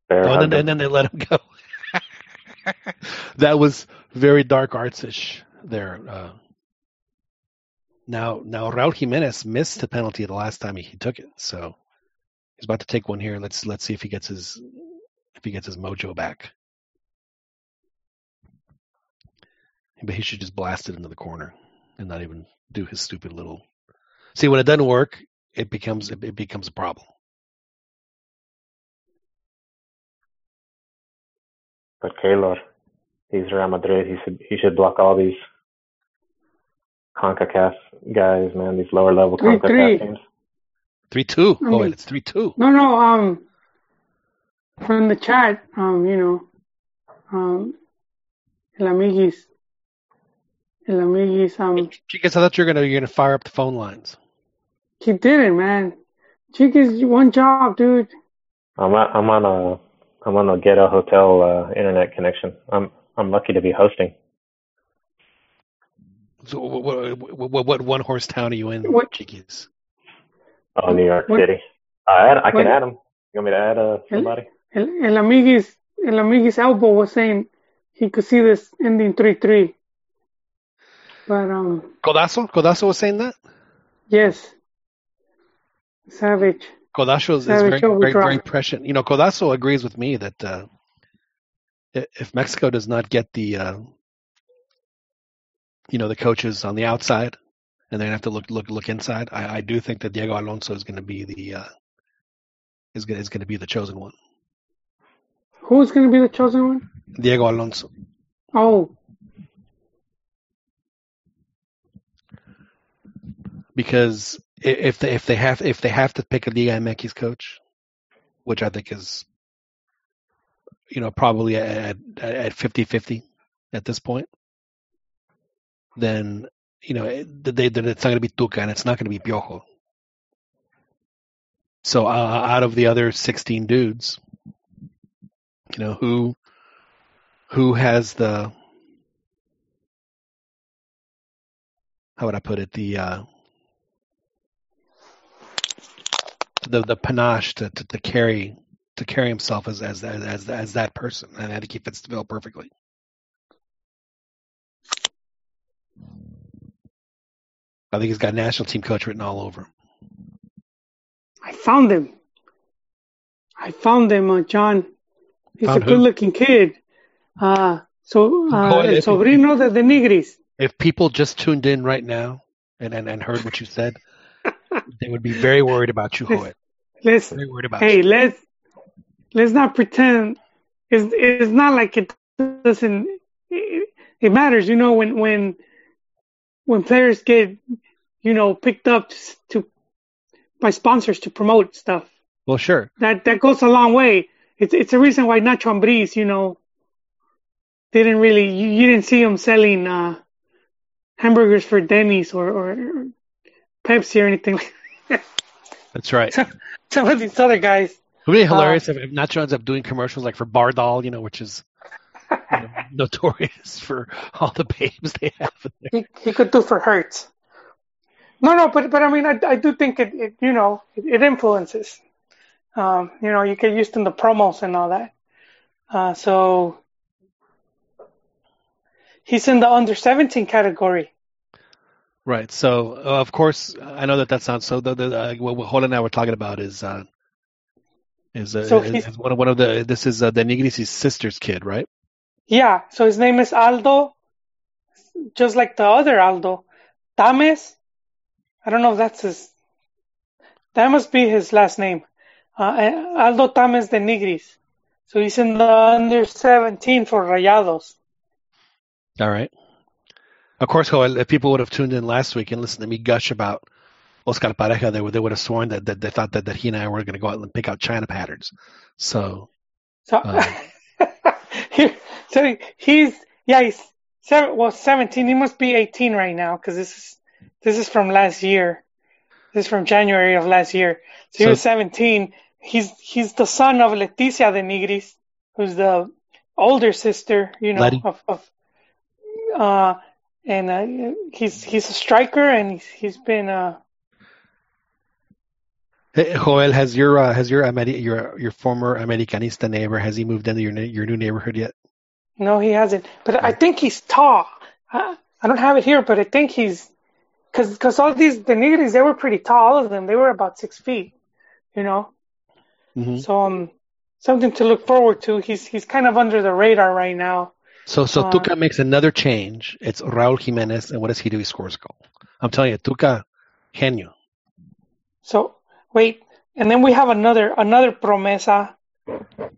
Oh, and then, and then they let him go. that was very dark artsish there. Uh, now, now Raul Jimenez missed the penalty the last time he, took it, so he's about to take one here. Let's let's see if he gets his if he gets his mojo back. But he should just blast it into the corner and not even do his stupid little. See, when it doesn't work, it becomes it, it becomes a problem. But Keylor, he's Real Madrid. He should he should block all these Concacaf guys, man. These lower level Three, Concacaf three. teams. Three two. I Oh, mean- wait, it's three two. No, no. Um, from the chat, um, you know, um, el amiguis, el amiguis, um, Chiquis, I thought you were gonna you're gonna fire up the phone lines. he did it, man. Chiquis, one job, dude. I'm on, I'm on a I'm on a ghetto hotel uh, internet connection. I'm I'm lucky to be hosting. So what, what, what, what one horse town are you in, What- Chiquis? Oh, New York What- City. I add, I can what- add them. You want me to add uh, somebody? El, el amiguis, el amiguis elbow was saying he could see this ending three three. But um, Codazo? Codazo was saying that? yes, savage. Codazo is, is very, very, overdraw. very prescient. You know, Codazo agrees with me that uh, i- if Mexico does not get the, uh, you know, the coaches on the outside, and they're gonna have to look look look inside, I, I do think that Diego Alonso is going to be the uh, is going is going to be the chosen one. Who's going to be the chosen one? Diego Alonso. Oh, because if they if they have if they have to pick a Liga MX coach, which I think is you know probably at at 50-50 at this point, then you know it- they, it's not going to be Tuca and it's not going to be Piojo. So uh, out of the other sixteen dudes, you know who who has the how would I put it the uh, the the panache to, to, to carry to carry himself as as as as, as that person, and I think he fits the bill perfectly. I think he's got national team coach written all over him. I found him. I found him, uh, John. He's Found a good-looking kid. Uh, so, uh, Oh, el sobrino de, de Nigris. If people just tuned in right now and, and, and heard what you said, they would be very worried about you, Hoyt. Let's, Very worried about hey, you. let's, let's not pretend. It's, it's not like it doesn't, it, it matters, you know, when, when, when players get, you know, picked up to, by sponsors to promote stuff. Well, sure. that that goes a long way. It's it's a reason why Nacho Ambriz, you know, didn't really you, you didn't see him selling uh, hamburgers for Denny's or, or Pepsi or anything. That's right. Some of these other guys. Would Uh, be hilarious if, if Nacho ends up doing commercials like for Bardahl, you know, which is you know, notorious for all the babes they have in he, he could do for Hertz. No, no, but but I mean, I, I do think it, it you know it, it influences. Um, you know, you get used to the promos and all that. Uh, so he's in the under seventeen category. Right. So, uh, of course, I know that that sounds so. The, the uh, what Hola and I were talking about is uh, is, uh, So is, is one of one of the this is uh, de Nigris' sister's kid, right? Yeah, so his name is Aldo, just like the other Aldo. Tames, I don't know if that's his. That must be his last name. Uh, Aldo Tames de Nigris. So he's in the under 17 for Rayados. All right. Of course, if people would have tuned in last week and listened to me gush about Oscar Pareja, they would they would have sworn that, that they thought that, that he and I were going to go out and pick out China patterns. So, So, Uh. he- so he's yeah he's seven, well 17. He must be 18 right now because this is this is from last year. This is from January of last year. So he So- was 17. He's he's the son of Leticia de Nigris, who's the older sister, you know, Letty. of of uh and uh, he's he's a striker and he's he's been uh Hey, Joel, has your uh, has your Ameri- your your former Americanista neighbor has he moved into your your new neighborhood yet? No, he hasn't. But I think he's tall. I, I don't have it here, but I think he's because because all these de Nigris they were pretty tall. All of them they were about six feet. You know, hmm so um something to look forward to. He's he's kind of under the radar right now. So so Uh, Tuca makes another change. It's Raul Jimenez, and what does he do? He scores a goal. I'm telling you, Tuca, genio. So wait, and then we have another another promesa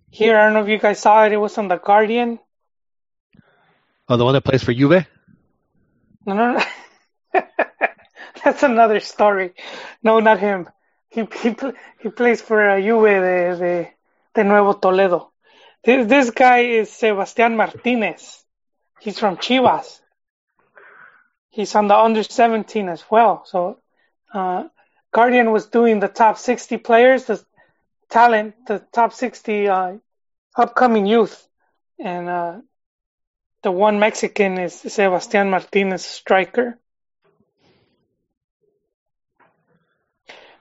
here. I don't know if you guys saw it. It was on the Guardian. Oh, the one that plays for Juve. No, no, no. That's another story. No, not him. He he he plays for uh, Juve de, de de Nuevo Toledo. This this guy is Sebastián Martínez. He's from Chivas. He's on the under 17 as well. So, uh, Guardian was doing the top 60 players, the talent, the top 60 uh, upcoming youth, and uh, the one Mexican is Sebastián Martínez, striker.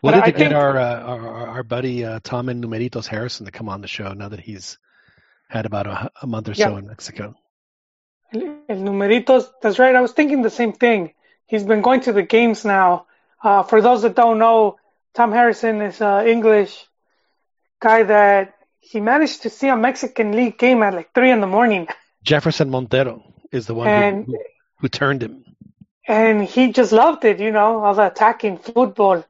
We But need I to get think- our, uh, our our buddy uh, Tom and Numeritos Harrison to come on the show now that he's had about a, a month or so in Mexico. El, el numeritos, that's right. I was thinking the same thing. He's been going to the games now. Uh, for those that don't know, Tom Harrison is an English guy that he managed to see a Mexican League game at like three in the morning, Jefferson Montero is the one And- who, who turned him. and he just loved it. You know, all the attacking football,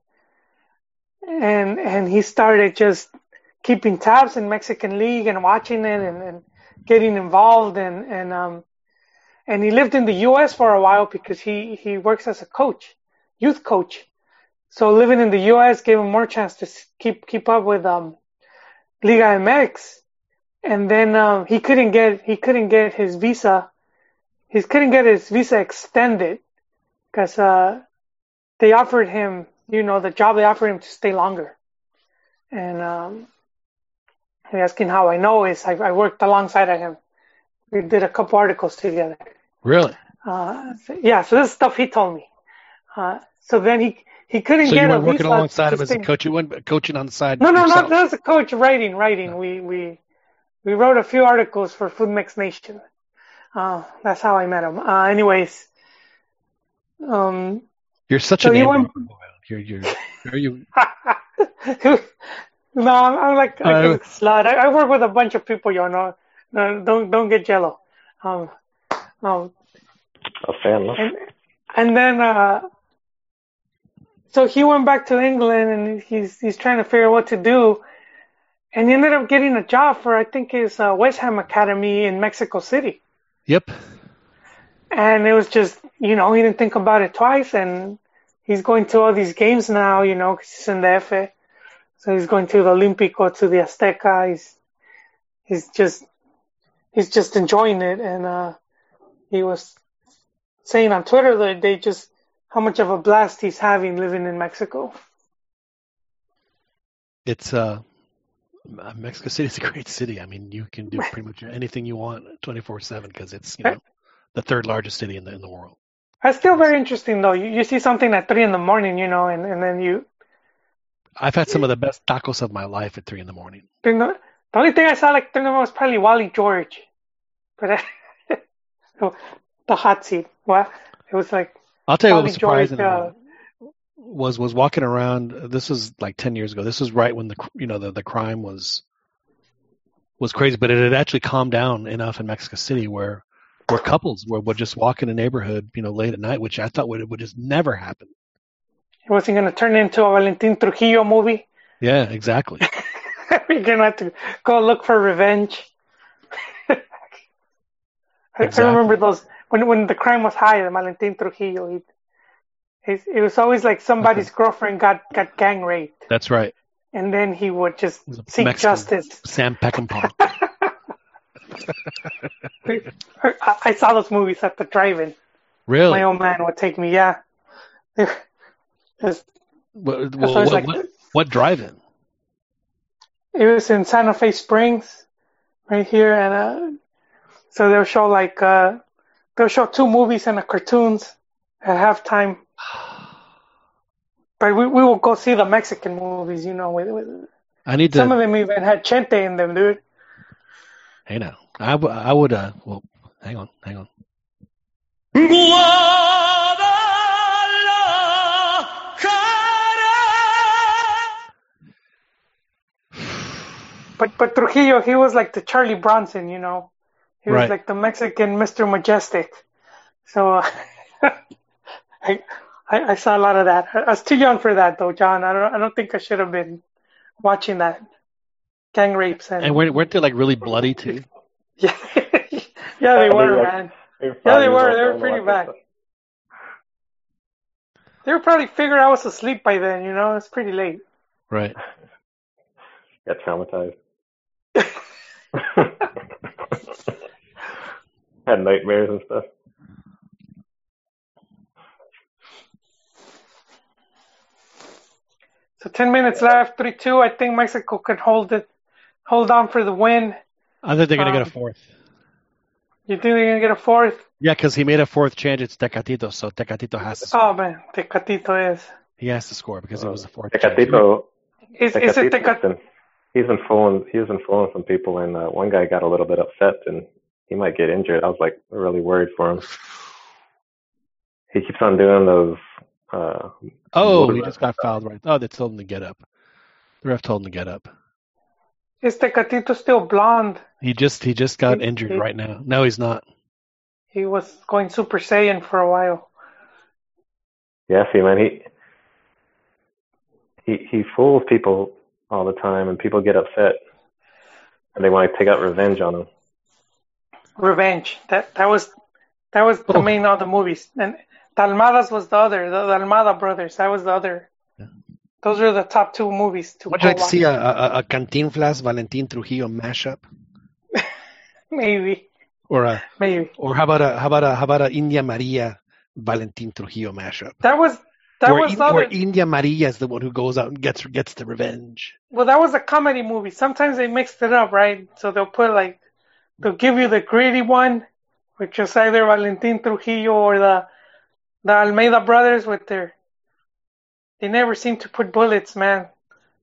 and and he started just keeping tabs in Mexican League and watching it and, and getting involved and and um and he lived in the U.S. for a while because he he works as a coach, youth coach. So living in the U.S. gave him more chance to keep keep up with um Liga MX, and then um, he couldn't get he couldn't get his visa, he couldn't get his visa extended because uh, they offered him, you know, the job they offered him to stay longer, and um, he asking how I know is I, I worked alongside of him. We did a couple articles together. Really? Uh, so- yeah, so this is stuff he told me. Uh, so then he he couldn't So get you weren't working alongside him as a coach. You weren't coaching on the side. No, no, yourself. not, not as a coach. Writing, writing. We we we wrote a few articles for Food Mix Nation. Uh, that's how I met him. Uh, anyways, um, You're such So an you went- You're you're you're you. no, I'm, I'm like a Uh, slut. I, I work with a bunch of people, you know. No, don't don't get jello. Um, um, A fan, and and then uh, so he went back to England and he's he's trying to figure out what to do, and he ended up getting a job for I think his uh, West Ham Academy in Mexico City. Yep. And it was just, you know, he didn't think about it twice. And he's going to all these games now, you know, he's in the F. So he's going to the Olímpico, to the Azteca. He's, he's just, he's just enjoying it. And, uh, he was saying on Twitter that they just how much of a blast he's having living in Mexico. It's uh, Mexico City is a great city. I mean, you can do pretty much anything you want 24/7 because it's you know the third largest city in the in the world. That's still very interesting though. You, you see something at three in the morning, you know, and, and then you, I've had some of the best tacos of my life at three in the morning. The the only thing I saw like three in the morning was probably Wally George, but the hot seat. Well, it was like I'll tell you what was surprising. Uh, was was walking around. This was like ten years ago. This was right when the you know the the crime was was crazy, but it had actually calmed down enough in Mexico City where where couples would, would just walk in a neighborhood, you know, late at night, which I thought would would just never happen. it wasn't gonna turn into a Valentin Trujillo movie. Yeah, exactly. We're gonna have to go look for revenge. I, I remember those when when the crime was high. The Valentin Trujillo. He, it, it was always like somebody's girlfriend got got gang raped, That's right. and then he would just It was a seek Mexican- justice. Sam Peckinpah. I, I saw those movies at the drive-in. Really? My old man would take me. Yeah. It's- What, So what, it's what, like- what, what drive-in? It was in Santa Fe Springs, right here, and uh, so they'll show like uh, they'll show two movies and a cartoons at halftime. But we we will go see the Mexican movies, you know. With, with I need some to. of them even had Chente in them, dude. Hey now, I, w- I would. Uh, well, hang on, hang on. But but Trujillo, he was like the Charlie Bronson, you know. He was like the Mexican Mr. Majestyk. So uh, I, I I saw a lot of that. I was too young for that though, John. I don't I don't think I should have been watching that gang rapes and, And weren't, weren't they like really bloody too? yeah yeah they were Like- man. You're Yeah, they were. They were pretty bad. They were probably figured I was asleep by then. You know, it's pretty late. Right. Got traumatized. Had nightmares and stuff. So ten minutes left, three two. I think Mexico can hold it, hold on for the win. I think they're gonna get a Um, fourth. You think they're gonna get a fourth? Yeah, because he made a fourth change. It's Tecatito, so Tecatito has to. Score. Oh man, Tecatito is. He has to score because it was the fourth. change. Tecatito, Is, is it Tecatito's Tecat? been, he's been fooling he's been fooling some people and uh, one guy got a little bit upset and he might get injured. I was like really worried for him. He keeps on doing those uh Oh, he just got fouled right. Oh, they told him to get up. The ref told him to get up. Is Tecatito still blonde? He just he just got He- injured he- right now. No, he's not. He was going Super Saiyan for a while. Yeah, see, man, he he he fools people all the time, and people get upset, and they want to take out revenge on him. Revenge. That that was that was the Oh. main of the movies. And Dalmadas was the other. The Dalmada brothers. That was the other. Those are the top two movies to Would you like go to see watch. a, a, a Cantinflas Valentin Trujillo mashup, Maybe, or a maybe. or how about a how about a how about a India Maria Valentin Trujillo mashup? That was that where, was In- the where. India Maria is the one who goes out and gets gets the revenge. Well, that was a comedy movie. Sometimes they mixed it up, right? So they'll put like they'll give you the gritty one, which is either Valentin Trujillo or the the Almada brothers with their. They never seem to put bullets, man.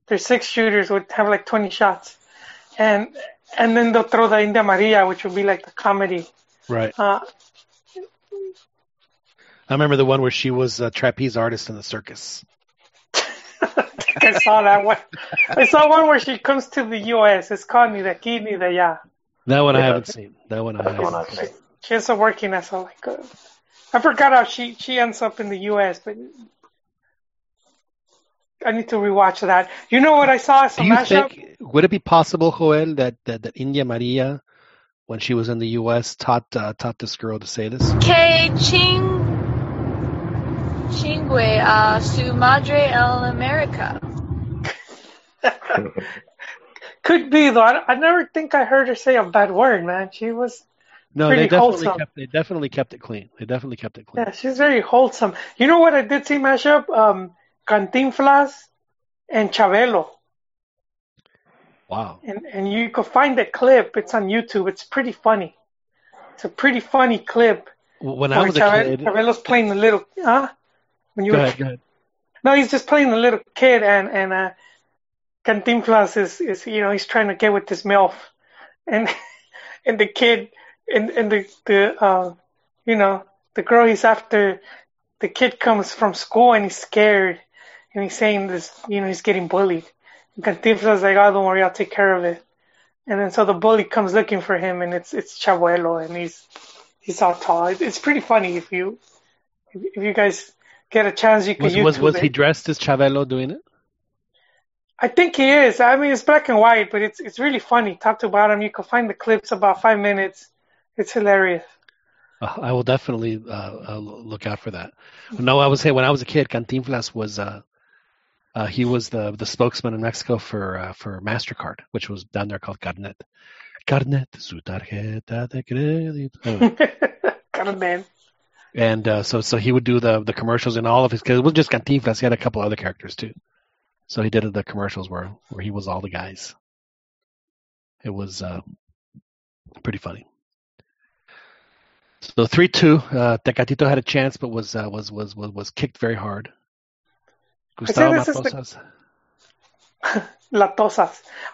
Their six shooters would have like twenty shots, and and then they'll throw the India Maria, which would be like the comedy. Right. Uh, I remember the one where she was a trapeze artist in the circus. I saw that one. I saw one where she comes to the U.S. It's called Ni de aquí ni de allá. That one I haven't seen. That one I That's haven't. I've seen. She ends up working as a like a, I forgot how she she ends up in the U.S. But I need to rewatch that. You know what I saw as a Do you mashup? think would it be possible, Joel, that, that, that India Maria, when she was in the U.S., taught uh, taught this girl to say this? Que ching chingue a su madre en America. Could be though. I, I never think I heard her say a bad word, man. She was No, Pretty they definitely wholesome. kept they definitely kept it clean. They definitely kept it clean. yeah, she's very wholesome. You know what I did see mashup? Um, Cantinflas and Chabelo, Wow. and and you could find the clip. It's on YouTube. It's pretty funny. It's a pretty funny clip. When I was a kid, Chabelo's playing the little huh? When you go were ahead, go ahead. No, he's just playing the little kid, and and uh, Cantinflas is is you know he's trying to get with this milf, and and the kid and and the the uh, you know the girl he's after, the kid comes from school and he's scared, and he's saying this you know he's getting bullied. And Cantinflas is like, oh, don't worry, I'll take care of it. And then so the bully comes looking for him, and it's it's Chabelo, and he's he's all tall. It's pretty funny if you if if you guys get a chance, you can Was YouTube was was it. he dressed as Chabelo doing it? I think he is. I mean, it's black and white, but it's it's really funny, top to bottom. You can find the clips about five minutes. It's hilarious. Uh, I will definitely uh, uh, look out for that. No, I was saying when I was a kid, Cantinflas was uh, uh, he was the the spokesman in Mexico for uh, for Mastercard, which was down there called Carnet. Carnet, su tarjeta de crédito. Carmen. and uh, so so he would do the the commercials in all of his because it wasn't just Cantinflas. He had a couple other characters too. So he did the commercials where where he was all the guys. It was uh, pretty funny. So three two, uh, Tecatito had a chance, but was uh, was was was was kicked very hard. Gustavo is the- Matosas. La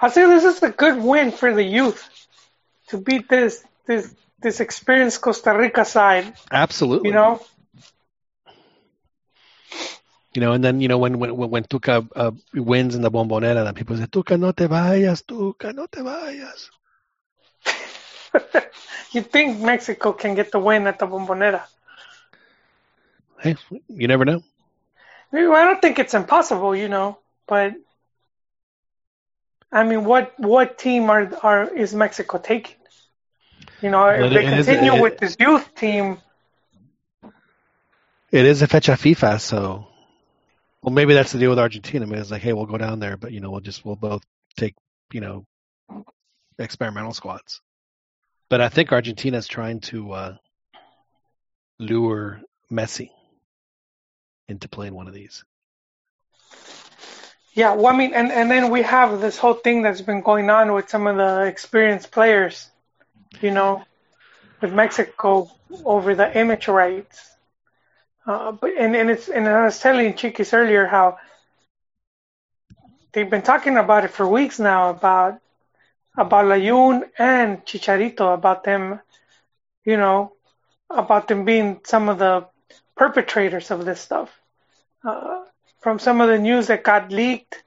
I say this is a good win for the youth to beat this this this experienced Costa Rica side. Absolutely. You know, You know, and then you know when when when, Tuca uh, wins in the Bombonera, then people say, "Tuca, no te vayas, Tuca, no te vayas." you think Mexico can get the win at the Bombonera? Hey, you never know. I don't think it's impossible, you know, but I mean, what what team are are is Mexico taking? You know, if they it is- continue it- with this youth team, It is a fecha FIFA, so well maybe that's the deal with Argentina. Maybe it's like, hey, we'll go down there, but you know, we'll just we'll both take you know experimental squads. But I think Argentina's trying to uh, lure Messi into playing one of these. yeah. Well, I mean, and and then we have this whole thing that's been going on with some of the experienced players, you know, with Mexico over the image rights. Uh, but and, and it's and I was telling Chiquis earlier how they've been talking about it for weeks now about about Layun and Chicharito about them, you know, about them being some of the perpetrators of this stuff. Uh, from some of the news that got leaked,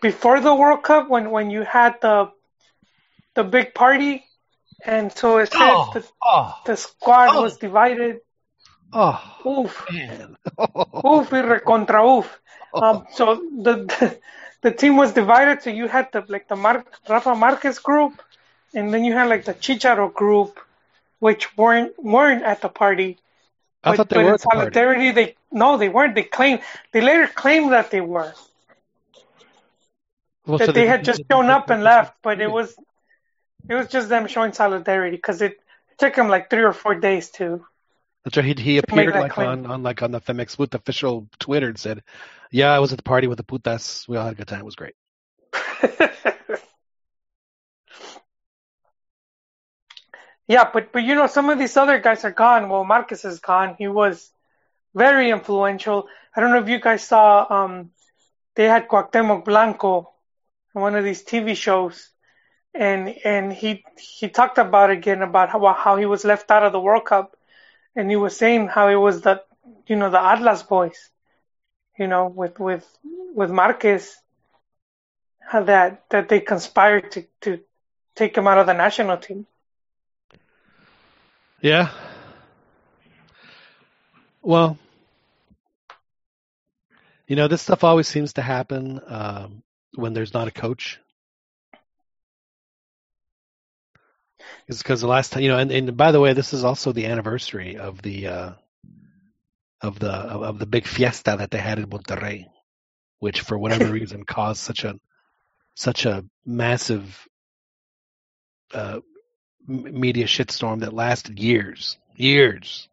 before the World Cup when when you had the the big party, and so it said Oh, the, oh, the squad Oh. was divided. Oh, Oof, man. oof, recontra oof. Um, so the, the the team was divided. So you had the like the Mar- Rafa Marquez group, and then you had like the Chicharo group, which weren't weren't at the party. I but, thought they but were in at the solidarity, they no, they weren't. They claimed they later claimed that they were. Well, that so they had just shown up and left, but it was it was just them showing solidarity because it, it took them like three or four days to. That's right. He, he appeared like on, on like on the Femex with official Twitter and said, "Yeah, I was at the party with the putas. We all had a good time. It was great." yeah, but but you know some of these other guys are gone. Well, Marcus is gone. He was very influential. I don't know if you guys saw. Um, they had Cuauhtemoc Blanco on one of these TV shows, and and he he talked about again about how how he was left out of the World Cup, and he was saying how it was the you know the Atlas boys, you know with with with Marquez, how that that they conspired to to take him out of the national team. Yeah. Well, you know, this stuff always seems to happen um, when there's not a coach. It's because the last time, you know, and, and by the way, this is also the anniversary of the uh, of the of, of the big fiesta that they had in Monterrey, which for whatever reason caused such a such a massive uh, media shitstorm that lasted years, years.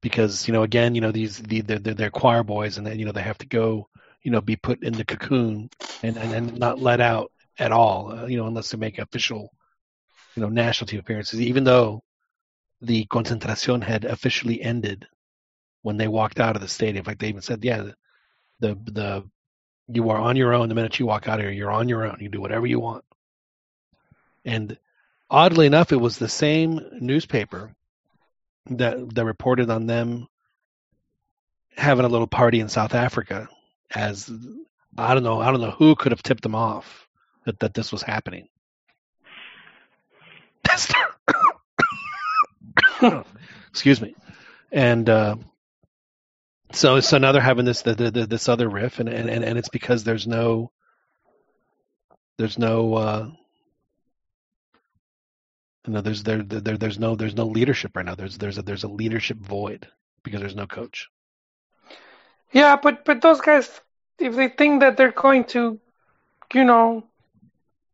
Because you know, again, you know, these the they're, they're, they're choir boys, and then you know they have to go, you know, be put in the cocoon and and, and not let out at all, uh, you know, unless they make official, you know, national team appearances. Even though the concentracion had officially ended when they walked out of the stadium, like they even said, yeah, the the, the you are on your own the minute you walk out of here. You're on your own. You do whatever you want. And oddly enough, it was the same newspaper that that reported on them having a little party in South Africa. As I don't know, I don't know who could have tipped them off that that this was happening. Excuse me. And uh, so so now they're having this the, the, the, this other riff, and, and and it's because there's no there's no uh, you know there's there, there there's no there's no leadership right now. There's there's a there's a leadership void because there's no coach. Yeah, but but those guys, if they think that they're going to, you know,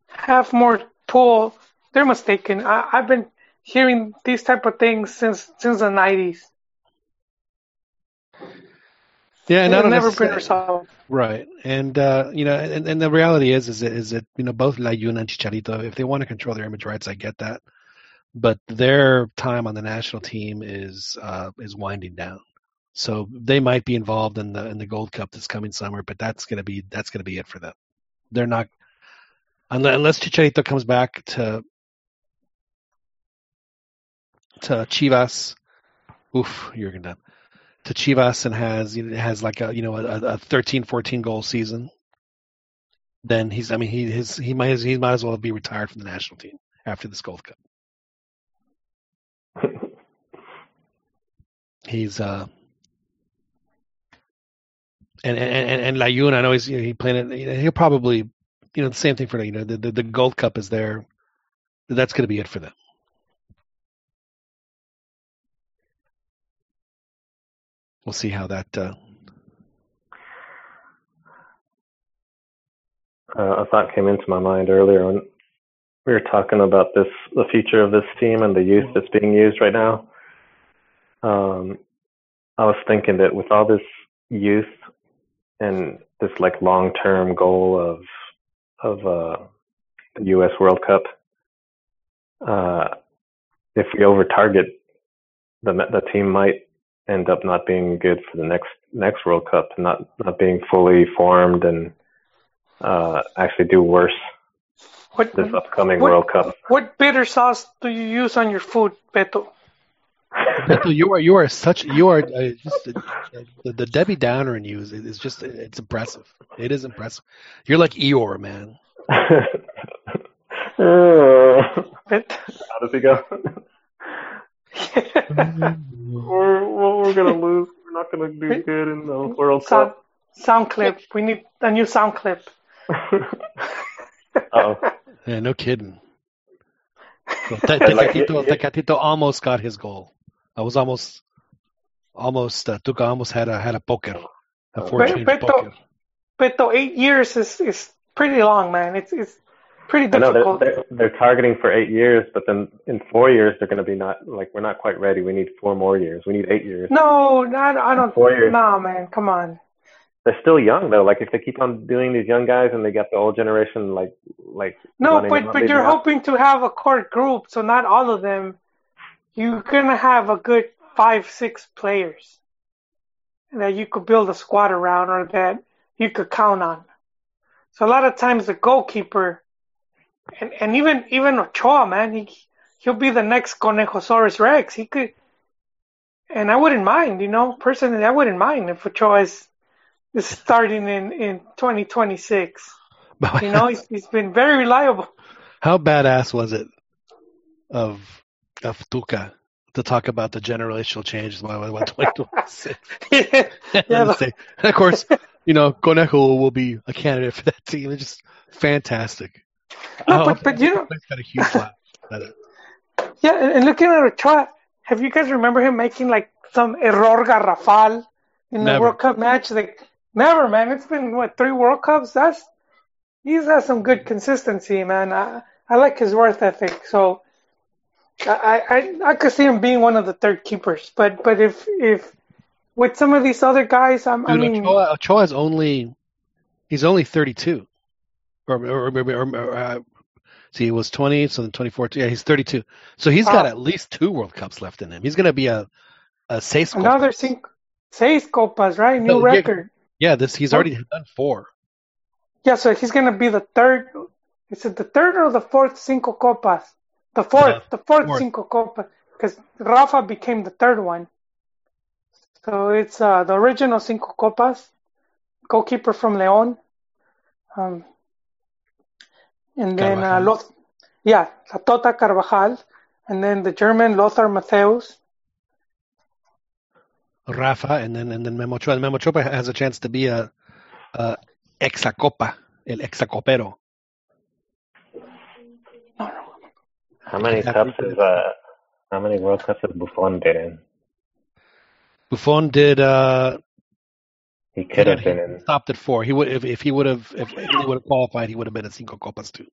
have more pull, they're mistaken. I, I've been hearing these type of things since since the nineties. Yeah, and They've never been resolved. Right, and uh, you know, and, and the reality is, is that, is that you know both Layun and Chicharito, if they want to control their image rights, I get that, but their time on the national team is uh, is winding down. So they might be involved in the in the Gold Cup this coming summer, but that's gonna be that's gonna be it for them. They're not unless, unless Chicharito comes back to to Chivas. Oof, Jurgen Damm to Chivas and has you know, has like a you know a, a 13 14 goal season then he's I mean he his he might he might as well be retired from the national team after this Gold Cup. He's uh and and and, and Layun, I know he's you know, he playing it. He'll probably you know the same thing for you know the the, the Gold Cup is there. That's going to be it for them. We'll see how that. Uh, uh, a thought came into my mind earlier when we were talking about this, the future of this team and the youth that's being used right now. Um, I was thinking that with all this youth and this like long-term goal of of uh, the U.S. World Cup, uh, if we over target, the the team might end up not being good for the next next World Cup, not not being fully formed and uh, actually do worse What this upcoming What- World Cup. what bitter sauce do you use on your food, Beto? Beto, you are you are such you are uh, just uh, the, the Debbie Downer in you is, is just it's impressive. It is impressive. You're like Eeyore, man. How does he go? we're well, we're gonna lose. We're not gonna do good in the World sound, Cup. sound clip. We need a new sound clip. oh, Yeah, no kidding. So Te- Like, Tecatito, yeah. Tecatito almost got his goal. I was almost, almost uh, Tuca almost had a had a poker, a But- four change poker. But eight years is is pretty long, man. It's it's pretty I know they're, they're they're targeting for eight years, but then in four years they're gonna be not like we're not quite ready. We need four more years. We need eight years. No, not I don't. Four years. Nah, man. Come on. They're still young though. Like if they keep on doing these young guys and they got the old generation like like No, but but you're hoping to have a core group, so not all of them. You're gonna have a good five, six players that you could build a squad around, or that you could count on. So a lot of times the goalkeeper, and and even even Ochoa, man, he he'll be the next Conejosaurus Rex. He could, and I wouldn't mind, you know, personally, I wouldn't mind if Ochoa is is starting in in 2026. You know, he's he's been very reliable. How badass was it of of Tuca to talk about the generational changes by by 2026? yeah, And but- and of course, you know, Conejo will be a candidate for that team. It's just fantastic. No, Oh, but- but you know- got a huge laugh. Yeah, and, and looking at Ochoa, have you guys remember him making like some error garrafal in the World Cup match? Like never, man. It's been what three World Cups? That's he's had some good consistency, man. I I like his worth ethic, so I I I could see him being one of the third keepers. But but if if with some of these other guys, I'm, I Dude, mean, Ochoa, Ochoa's only he's only 32, or or, or, or, or uh, see, he was 20, so then 24. Yeah, he's 32. So he's got Wow. at least two World Cups left in him. He's gonna be a a seis another copas. cinco, seis copas, right? New No, yeah. record. Yeah, this he's already done four. Yeah, so he's gonna be the third. Is it the third or the fourth cinco copas? The fourth, Uh, the fourth, fourth. cinco copas, because Rafa became the third one. So it's uh, the original cinco copas, goalkeeper from León, um, and then uh, Carbajal. Loth- yeah, La Tota Carbajal, and then the German Lothar Matthäus. Rafa, and then and then Memo Ochoa. And Memo Ochoa has a chance to be a, a exacopa, el exacopero. How many cups is uh how many World Cups has Buffon been in? Buffon did. Uh, He could have he been in stopped at four. He would if, if he would have if he would have qualified, he would have been at cinco copas too.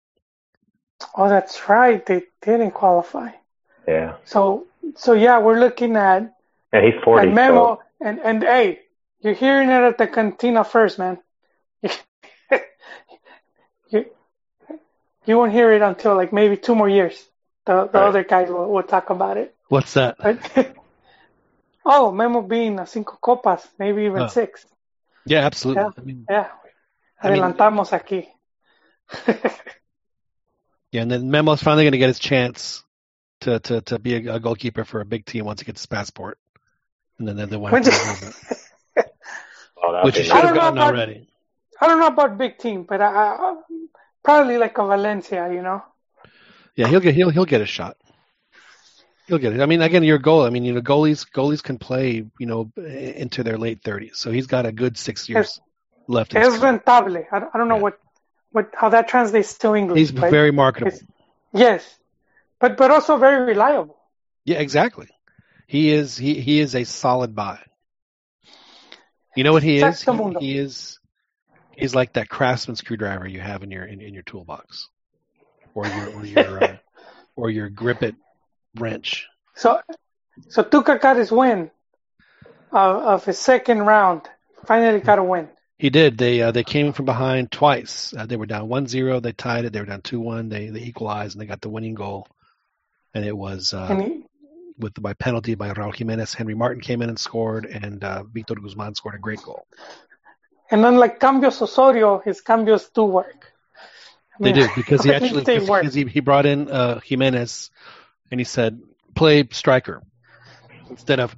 Oh, that's right, they didn't qualify. yeah. So so yeah, we're looking at And he's forty. And Memo, so and and hey, you're hearing it at the cantina first, man. you you won't hear it until like maybe two more years. The the Right. other guys will, will talk about it. What's that? But, oh, Memo being a cinco copas, maybe even Oh. six. Yeah, absolutely. Yeah. I mean, Yeah, I mean- adelantamos aquí. yeah, and then Memo's finally going to get his chance to to to be a, a goalkeeper for a big team once he gets his passport, and then they want When to, you- oh, which he should have gotten about- already. I don't know about big team, but I, I probably like a Valencia, you know. Yeah, he'll get he'll he'll get a shot. He'll get it. I mean, again, your goal. I mean, you know, goalies goalies can play, you know, into their late thirties. So he's got a good six years left. In Es rentable. I, don't- I don't know Yeah. what, what how that translates to English. He's very marketable. yes, but but also very reliable. Yeah, exactly. He is he he is a solid buy. You know what he is? He, he is he's like that craftsman screwdriver you have in your in, in your toolbox, or your or your uh, or your grip it wrench. So so Tuca got his win of, of his second round. Finally got a win. He did. They uh, they came from behind twice. Uh, they were down 1-0. They tied it. They were down two one. They they equalized and they got the winning goal. And it was uh, And he, with by penalty by Raul Jimenez. Henry Martin came in and scored, and uh, Victor Guzman scored a great goal. and unlike Cambios Osorio, his cambios do work. I They mean, did because he actually they because he, he brought in uh, Jimenez, and he said play striker, Instead of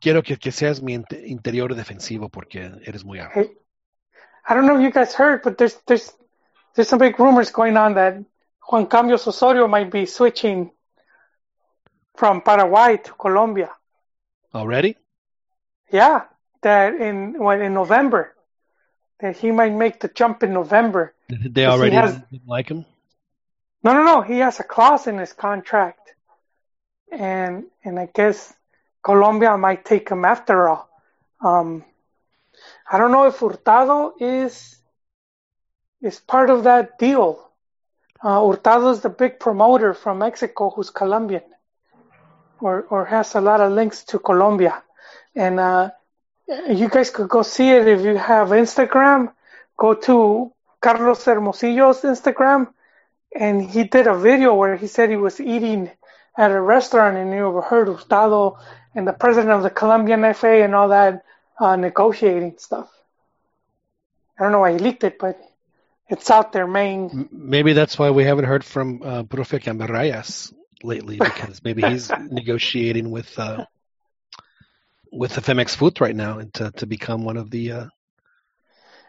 quiero que, que seas mi interior defensivo porque eres muy alto. Hey, I don't know if you guys heard, but there's there's there's some big rumors going on that Juan Cambios Osorio might be switching from Paraguay to Colombia. Already? Yeah, that in when in November, that he might make the jump in November. They already has- didn't like him? No, no, no. He has a clause in his contract, and and I guess Colombia might take him after all. Um, I don't know if Hurtado is is part of that deal. Uh, Hurtado is the big promoter from Mexico who's Colombian, or or has a lot of links to Colombia, and uh, you guys could go see it if you have Instagram. Go to Carlos Hermosillo's Instagram and he did a video where he said he was eating at a restaurant and he overheard Hurtado and the president of the Colombian FA and all that uh, negotiating stuff. I don't know why he leaked it, but it's out there, main. Maybe that's why we haven't heard from uh, Profe Cambarrayas lately because maybe he's negotiating with uh, with the Femexfut right now and to, to become one of the uh,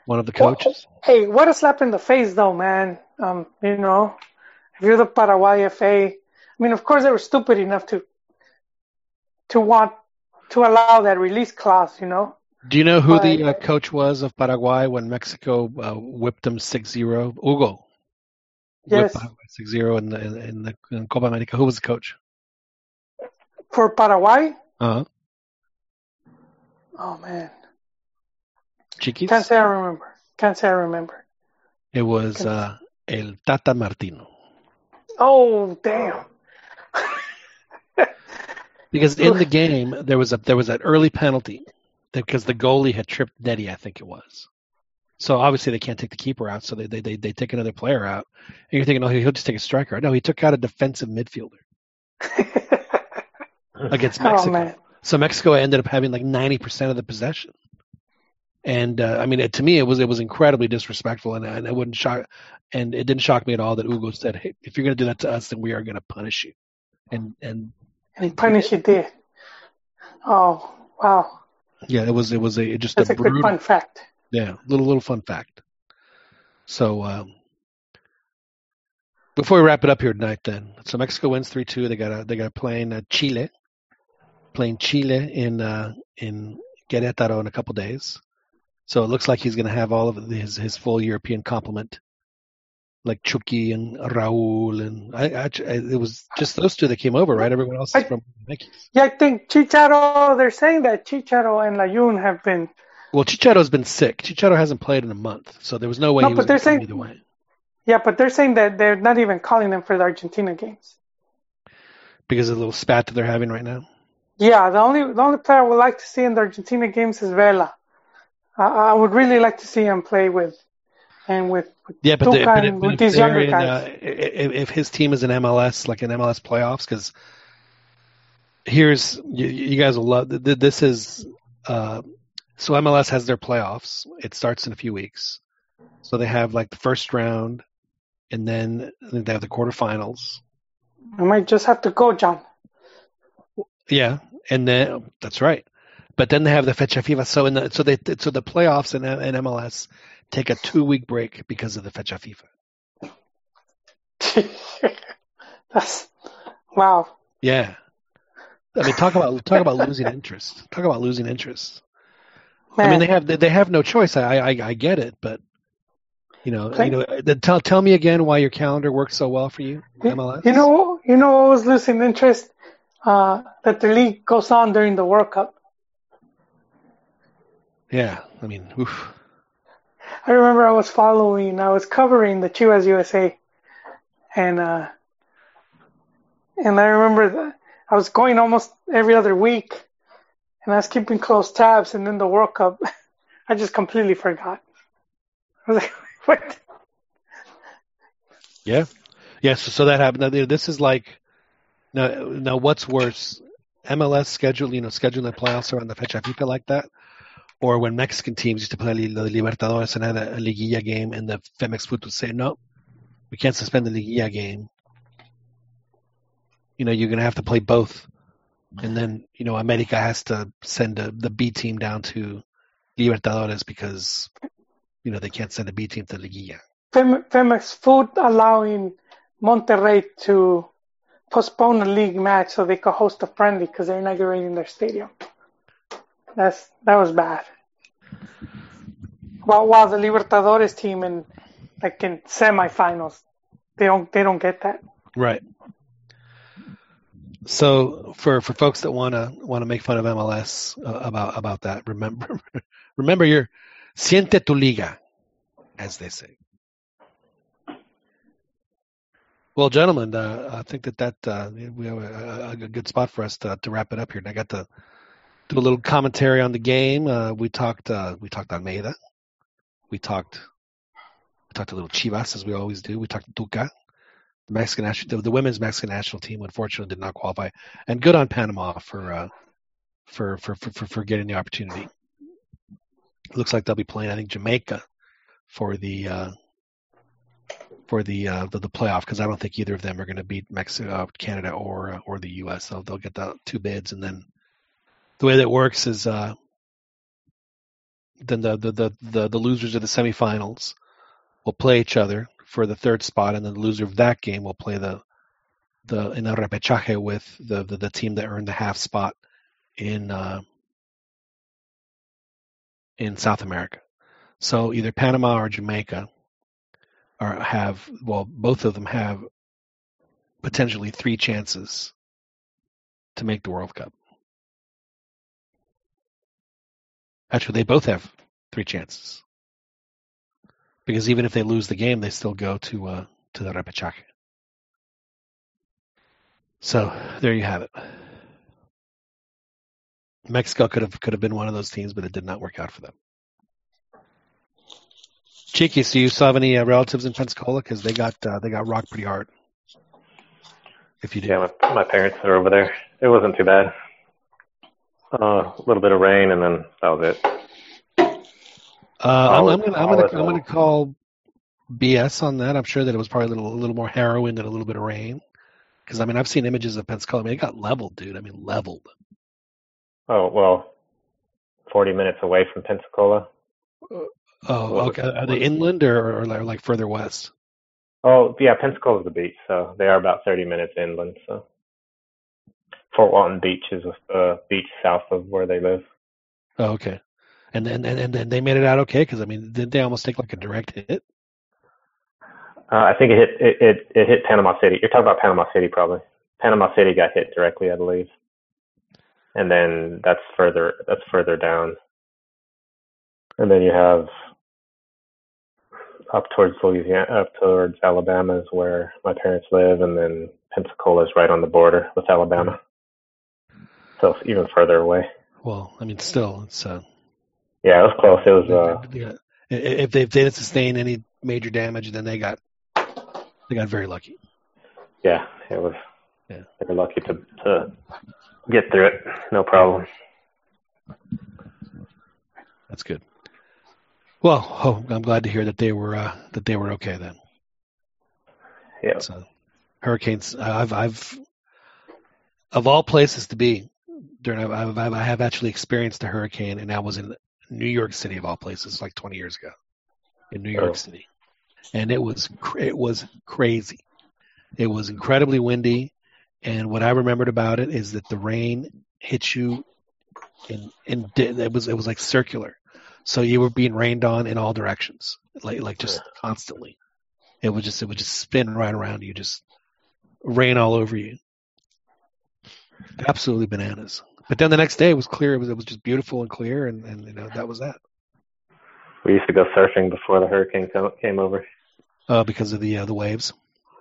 one of the coaches. Hey, what a slap in the face, though, man. Um, you know, if you're the Paraguay FA, I mean, of course they were stupid enough to to want to allow that release clause, you know. Do you know who the uh, coach was of Paraguay when Mexico uh, whipped them 6-0? Hugo. Yes. Whipped Paraguay 6-0 in the, in, the in Copa America. Who was the coach? For Paraguay, Uh-huh. oh man, Chiquis? can't say I remember. Can't say I remember. It was uh, El Tata Martino. Oh damn. Because in the game there was a there was that early penalty because the goalie had tripped Nettie, I think it was. So obviously they can't take the keeper out, so they they they, they take another player out. And you're thinking, oh, he'll just take a striker. No, he took out a defensive midfielder against oh Mexico. man. So Mexico ended up having like ninety percent of the possession. And uh, I mean, it, to me, it was it was incredibly disrespectful, and, and it wouldn't shock, and it didn't shock me at all that Hugo said, "Hey, if you're going to do that to us, then we are going to punish you." And and And he punished you did. Oh wow. yeah, it was it was a just That's a a brutal, fun fact. yeah, little little fun fact. So um, before we wrap it up here tonight, then, so Mexico wins three two. They got a they got a playing uh, Chile, playing Chile in uh, in Querétaro in a couple days. So it looks like he's going to have all of his his full European complement, like Chucky and Raúl, and I, I it was just those two that came over, right? Everyone else is I- from Yankees. Yeah, I think Chicharo. They're saying that Chicharo and Layun have been. Well, Chicharo's been sick. Chicharo hasn't played in a month, so there was no way No, he but was they're gonna saying- either way. Yeah, but they're saying that they're not even calling them for the Argentina games. because of the little spat that they're having right now. Yeah, the only the only player I would like to see in the Argentina games is Vela. I, I would really like to see him play with, and with, with Yeah, but, the, but, and if, with these younger in, guys. uh, if, if his team is in MLS, like in MLS playoffs, because here's you, you guys will love th- th- this is uh, so MLS has their playoffs. It starts in a few weeks, so they have like the first round, and then they have the quarterfinals. I might just have to go, John. Yeah, and then that's right. But then they have the Fecha FIFA. So in the so they so the playoffs and in MLS take a two week break because of the Fecha FIFA. That's wow. Yeah. I mean, talk about talk about losing interest. Talk about losing interest. Man, I mean, they have they have no choice. I I, I get it, but you know, you know, then tell tell me again why your calendar works so well for you, MLS. you know, you know what was losing interest? Uh, that the league goes on during the World Cup. Yeah, I mean, oof. I remember I was following, I was covering the Chivas USA, and uh, and I remember that I was going almost every other week, and I was keeping close tabs, and then the World Cup, I just completely forgot. I was like, what? Yeah, yeah. So, so that happened. Now, This is like now. Now, what's worse? MLS schedule, you know, scheduling the playoffs around the fecha FIFA like that, or when Mexican teams used to play the Libertadores and had a, a Liguilla game, and the Femexfut would say, "No, we can't suspend the Liguilla game. You know, you're going to have to play both and then you know America has to send a, the B team down to Libertadores because you know they can't send a B team to Liguilla. Fem- Femexfut allowing Monterrey to postpone a league match so they could host a friendly because they're inaugurating their stadium. That's that was bad. While while the Libertadores team in like in semifinals, they don't they don't get that. Right. So for for folks that want to make fun of MLS uh, about about that, remember remember your siente tu liga, as they say. Well, gentlemen, uh, I think that that uh, we have a, a, good spot for us to, to wrap it up here. And I got to do a little commentary on the game. Uh, we talked uh, we talked Almeyda. We talked we talked a little Chivas as we always do. We talked Tuca. The Mexican national, the, the women's Mexican national team, unfortunately, did not qualify. And good on Panama for uh, for, for for for getting the opportunity. It looks like they'll be playing, I think, Jamaica for the uh, for the uh, the, the playoff because I don't think either of them are going to beat Mexico, Canada, or uh, or the U.S. So they'll get the two bids, and then the way that works is uh, then the, the the the the losers of the semifinals will play each other for the third spot, and then the loser of that game will play the the in the repechaje with the, the the team that earned the half spot in uh, in South America. So either Panama or Jamaica are have well, both of them have potentially three chances to make the World Cup. Actually, they both have three chances because even if they lose the game, they still go to uh, to the repechaje. So there you have it. Mexico could have could have been one of those teams, but it did not work out for them. Cheeky, so you still have any uh, relatives in Pensacola? Because they got uh, they got rocked pretty hard. If you did, Yeah, my, my parents are over there. It wasn't too bad. Uh, a little bit of rain, and then that was it. uh, I'm, I'm gonna I'm gonna I'm gonna call BS on that. I'm sure that it was probably a little a little more harrowing than a little bit of rain. Because I mean, I've seen images of Pensacola. I mean, it got leveled, dude. I mean, leveled. Oh well, forty minutes away from Pensacola. Oh, What- okay. Are they inland or, or like- like further west? Oh yeah, Pensacola's the beach, so they are about thirty minutes inland. So Fort Walton Beach is a beach south of where they live. Oh, okay. And then and, and then they made it out okay because I mean, did they almost take like a direct hit? Uh, I think it hit it, it it hit Panama City. You're talking about Panama City, probably. Panama City got hit directly, I believe. And then that's further that's further down. And then you have up towards Louisiana, up towards Alabama is where my parents live, and then Pensacola is right on the border with Alabama. So even further away. Well, I mean, still, it's uh, Yeah, it was close. It was uh, they if they, if they didn't sustain any major damage, then they got they got very lucky. yeah, it was. Yeah. They were lucky to to get through it, no problem. That's good. Well, oh, I'm glad to hear that they were uh, that they were okay then. Yeah. So, hurricanes. I've I've of all places to be during I've, I've actually experienced a hurricane, and that was in New York City of all places, like 20 years ago, in New York Oh. City, and it was it was crazy. It was incredibly windy, and what I remembered about it is that the rain hit you, and in di- it was it was like circular, so you were being rained on in all directions, like like just constantly. It would just it would just spin right around you, just rain all over you. Absolutely bananas. But then the next day it was clear. It was it was just beautiful and clear, and and you know that was that. We used to go surfing before the hurricane came over. Uh, because of the uh, the waves.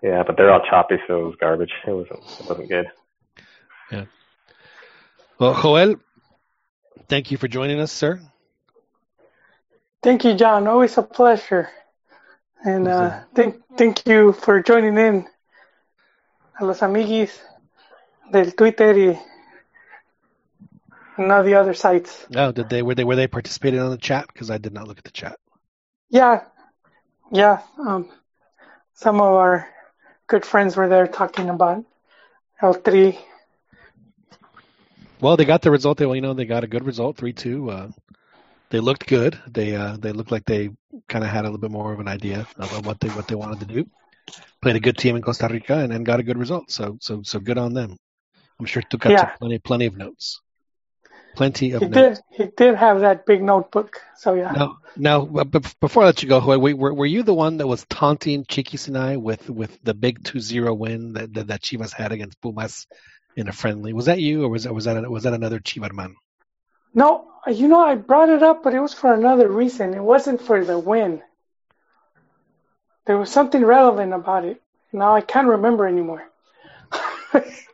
Yeah, but they're all choppy, so it was garbage. It wasn't it wasn't good. Yeah. Well, Joel, thank you for joining us, sir. Thank you, John. Always a pleasure. And uh, thank thank you for joining in. A los amiguis del Twitter y and all the other sites. Oh, did they were they were they participating on the chat? Because I did not look at the chat. Yeah, yeah. Um, some of our good friends were there talking about El Tri. Well, they got the result. They, well, you know, they got a good result, three two. Uh, they looked good. They uh, they looked like they kind of had a little bit more of an idea of, of what they what they wanted to do. Played a good team in Costa Rica and, and got a good result. So so so good on them. I'm sure Tuca Yeah. took plenty plenty of notes. Plenty of He notes. did. He did have that big notebook. So yeah. Now, now, before I let you go, were, were were you the one that was taunting Chiquis and I with, with the big 2-0 win that, that that Chivas had against Pumas in a friendly? Was that you, or was that was that was that another Chivarman? No, you know, I brought it up, but it was for another reason. It wasn't for the win. There was something relevant about it. Now I can't remember anymore.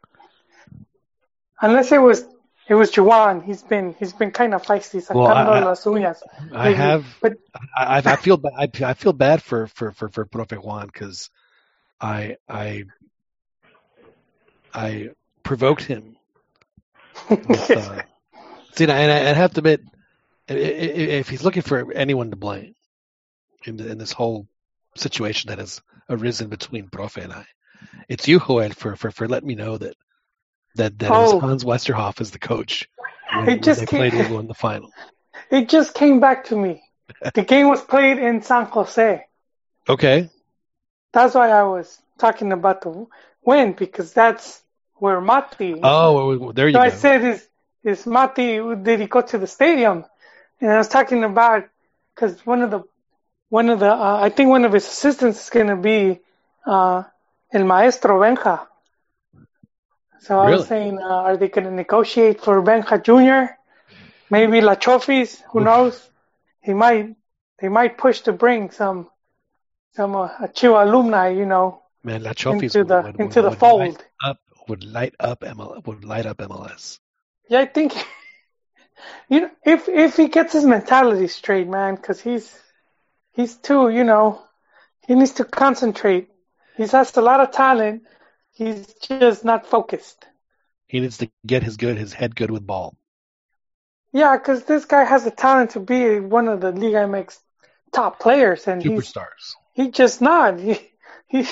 Unless it was it was Juwan. He's been he's been kind of feisty, Well, I- las. I have, but I, I feel ba- I, I feel bad for for for for Profe Juan because I I I provoked him with, uh, see, and I, and I have to admit, if he's looking for anyone to blame in, in this whole situation that has arisen between Profe and I, it's you, Joel, for, for, for letting me know that that, that Oh. Hans Westerhof as the coach when, It just they came- played in the final. it just came back to me. The game was played in San Jose. Okay, That's why I was talking about the win because that's where Mati. oh, well, there you go. So I said, is is Mati? Did he go to the stadium? And I was talking about because one of the one of the uh, I think one of his assistants is going to be uh, El Maestro Benja. So I was saying, uh, are they going to negotiate for Benja Jr.? Maybe La Chofis? Who Oof. knows? He might. They might push to bring some some uh, Chiva alumni, you know, Man, La into the would, into would, the would fold. Light up, would light up ML, would light up MLS. Yeah, I think you know if if he gets his mentality straight, man, because he's he's too, you know, he needs to concentrate. He has a lot of talent. He's just not focused. He needs to get his good, his head good with ball. Yeah, because this guy has the talent to be one of the Liga MX top players, and Superstars. he just not. He, he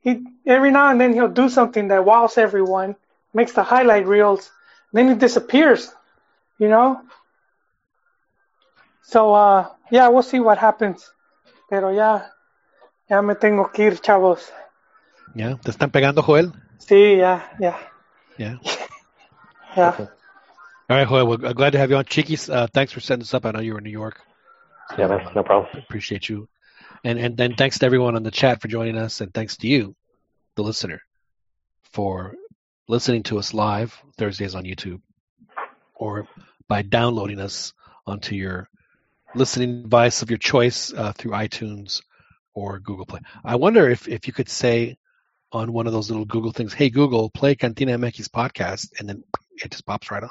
he every now and then he'll do something that wows everyone, makes the highlight reels, then he disappears. You know. So uh yeah, we'll see what happens. Pero ya ya me tengo que ir, chavos. Yeah, te están pegando, Joel. Sí, ya, ya, Yeah. ya. All right, Joel. Well, glad to have you on. Chiquis, uh, thanks for setting this up. I know you were in New York. Yeah, man, no problem. Appreciate you. And and then thanks to everyone on the chat for joining us, and thanks to you, the listener, for listening to us live Thursdays on YouTube, or by downloading us onto your listening device of your choice uh, through iTunes or Google Play. I wonder if if you could say on one of those little Google things, "Hey Google, play Cantina MX podcast," and then it just pops right on.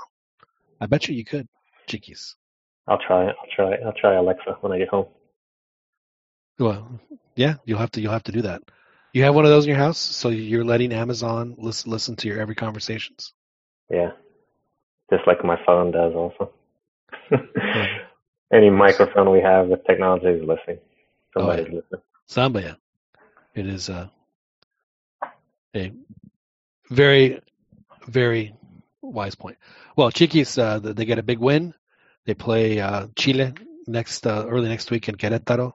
I bet you you could, Chiquis. I'll try it. I'll try it. I'll try Alexa when I get home. Well, yeah, you'll have to you'll have to do that. You have one of those in your house, so you're letting Amazon listen listen to your every conversations. Yeah. Just like my phone does also. Any microphone we have with technology is listening. Somebody's yeah. listening. Samba, yeah. It is uh, a very, very wise point. Well, Chiquis, uh, they get a big win. They play uh, Chile next uh, early next week in Querétaro.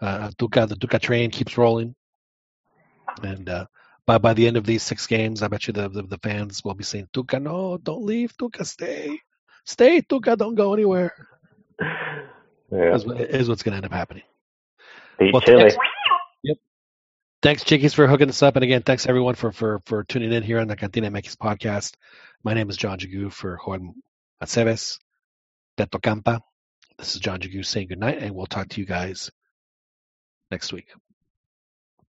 Uh, Tuca, the Tuca train keeps rolling, and uh, by by the end of these six games, I bet you the, the the fans will be saying, "Tuca, no, don't leave. Tuca, stay, stay. Tuca, don't go anywhere." Yeah. Is, is what's going to end up happening. Beat Well, Chile. Thanks, Chiquis, for hooking us up. And again, thanks everyone for for for tuning in here on the Cantina MX podcast. My name is John Jagu for Juan Aceves, Beto Campa. This is John Jagu saying good night, and we'll talk to you guys next week.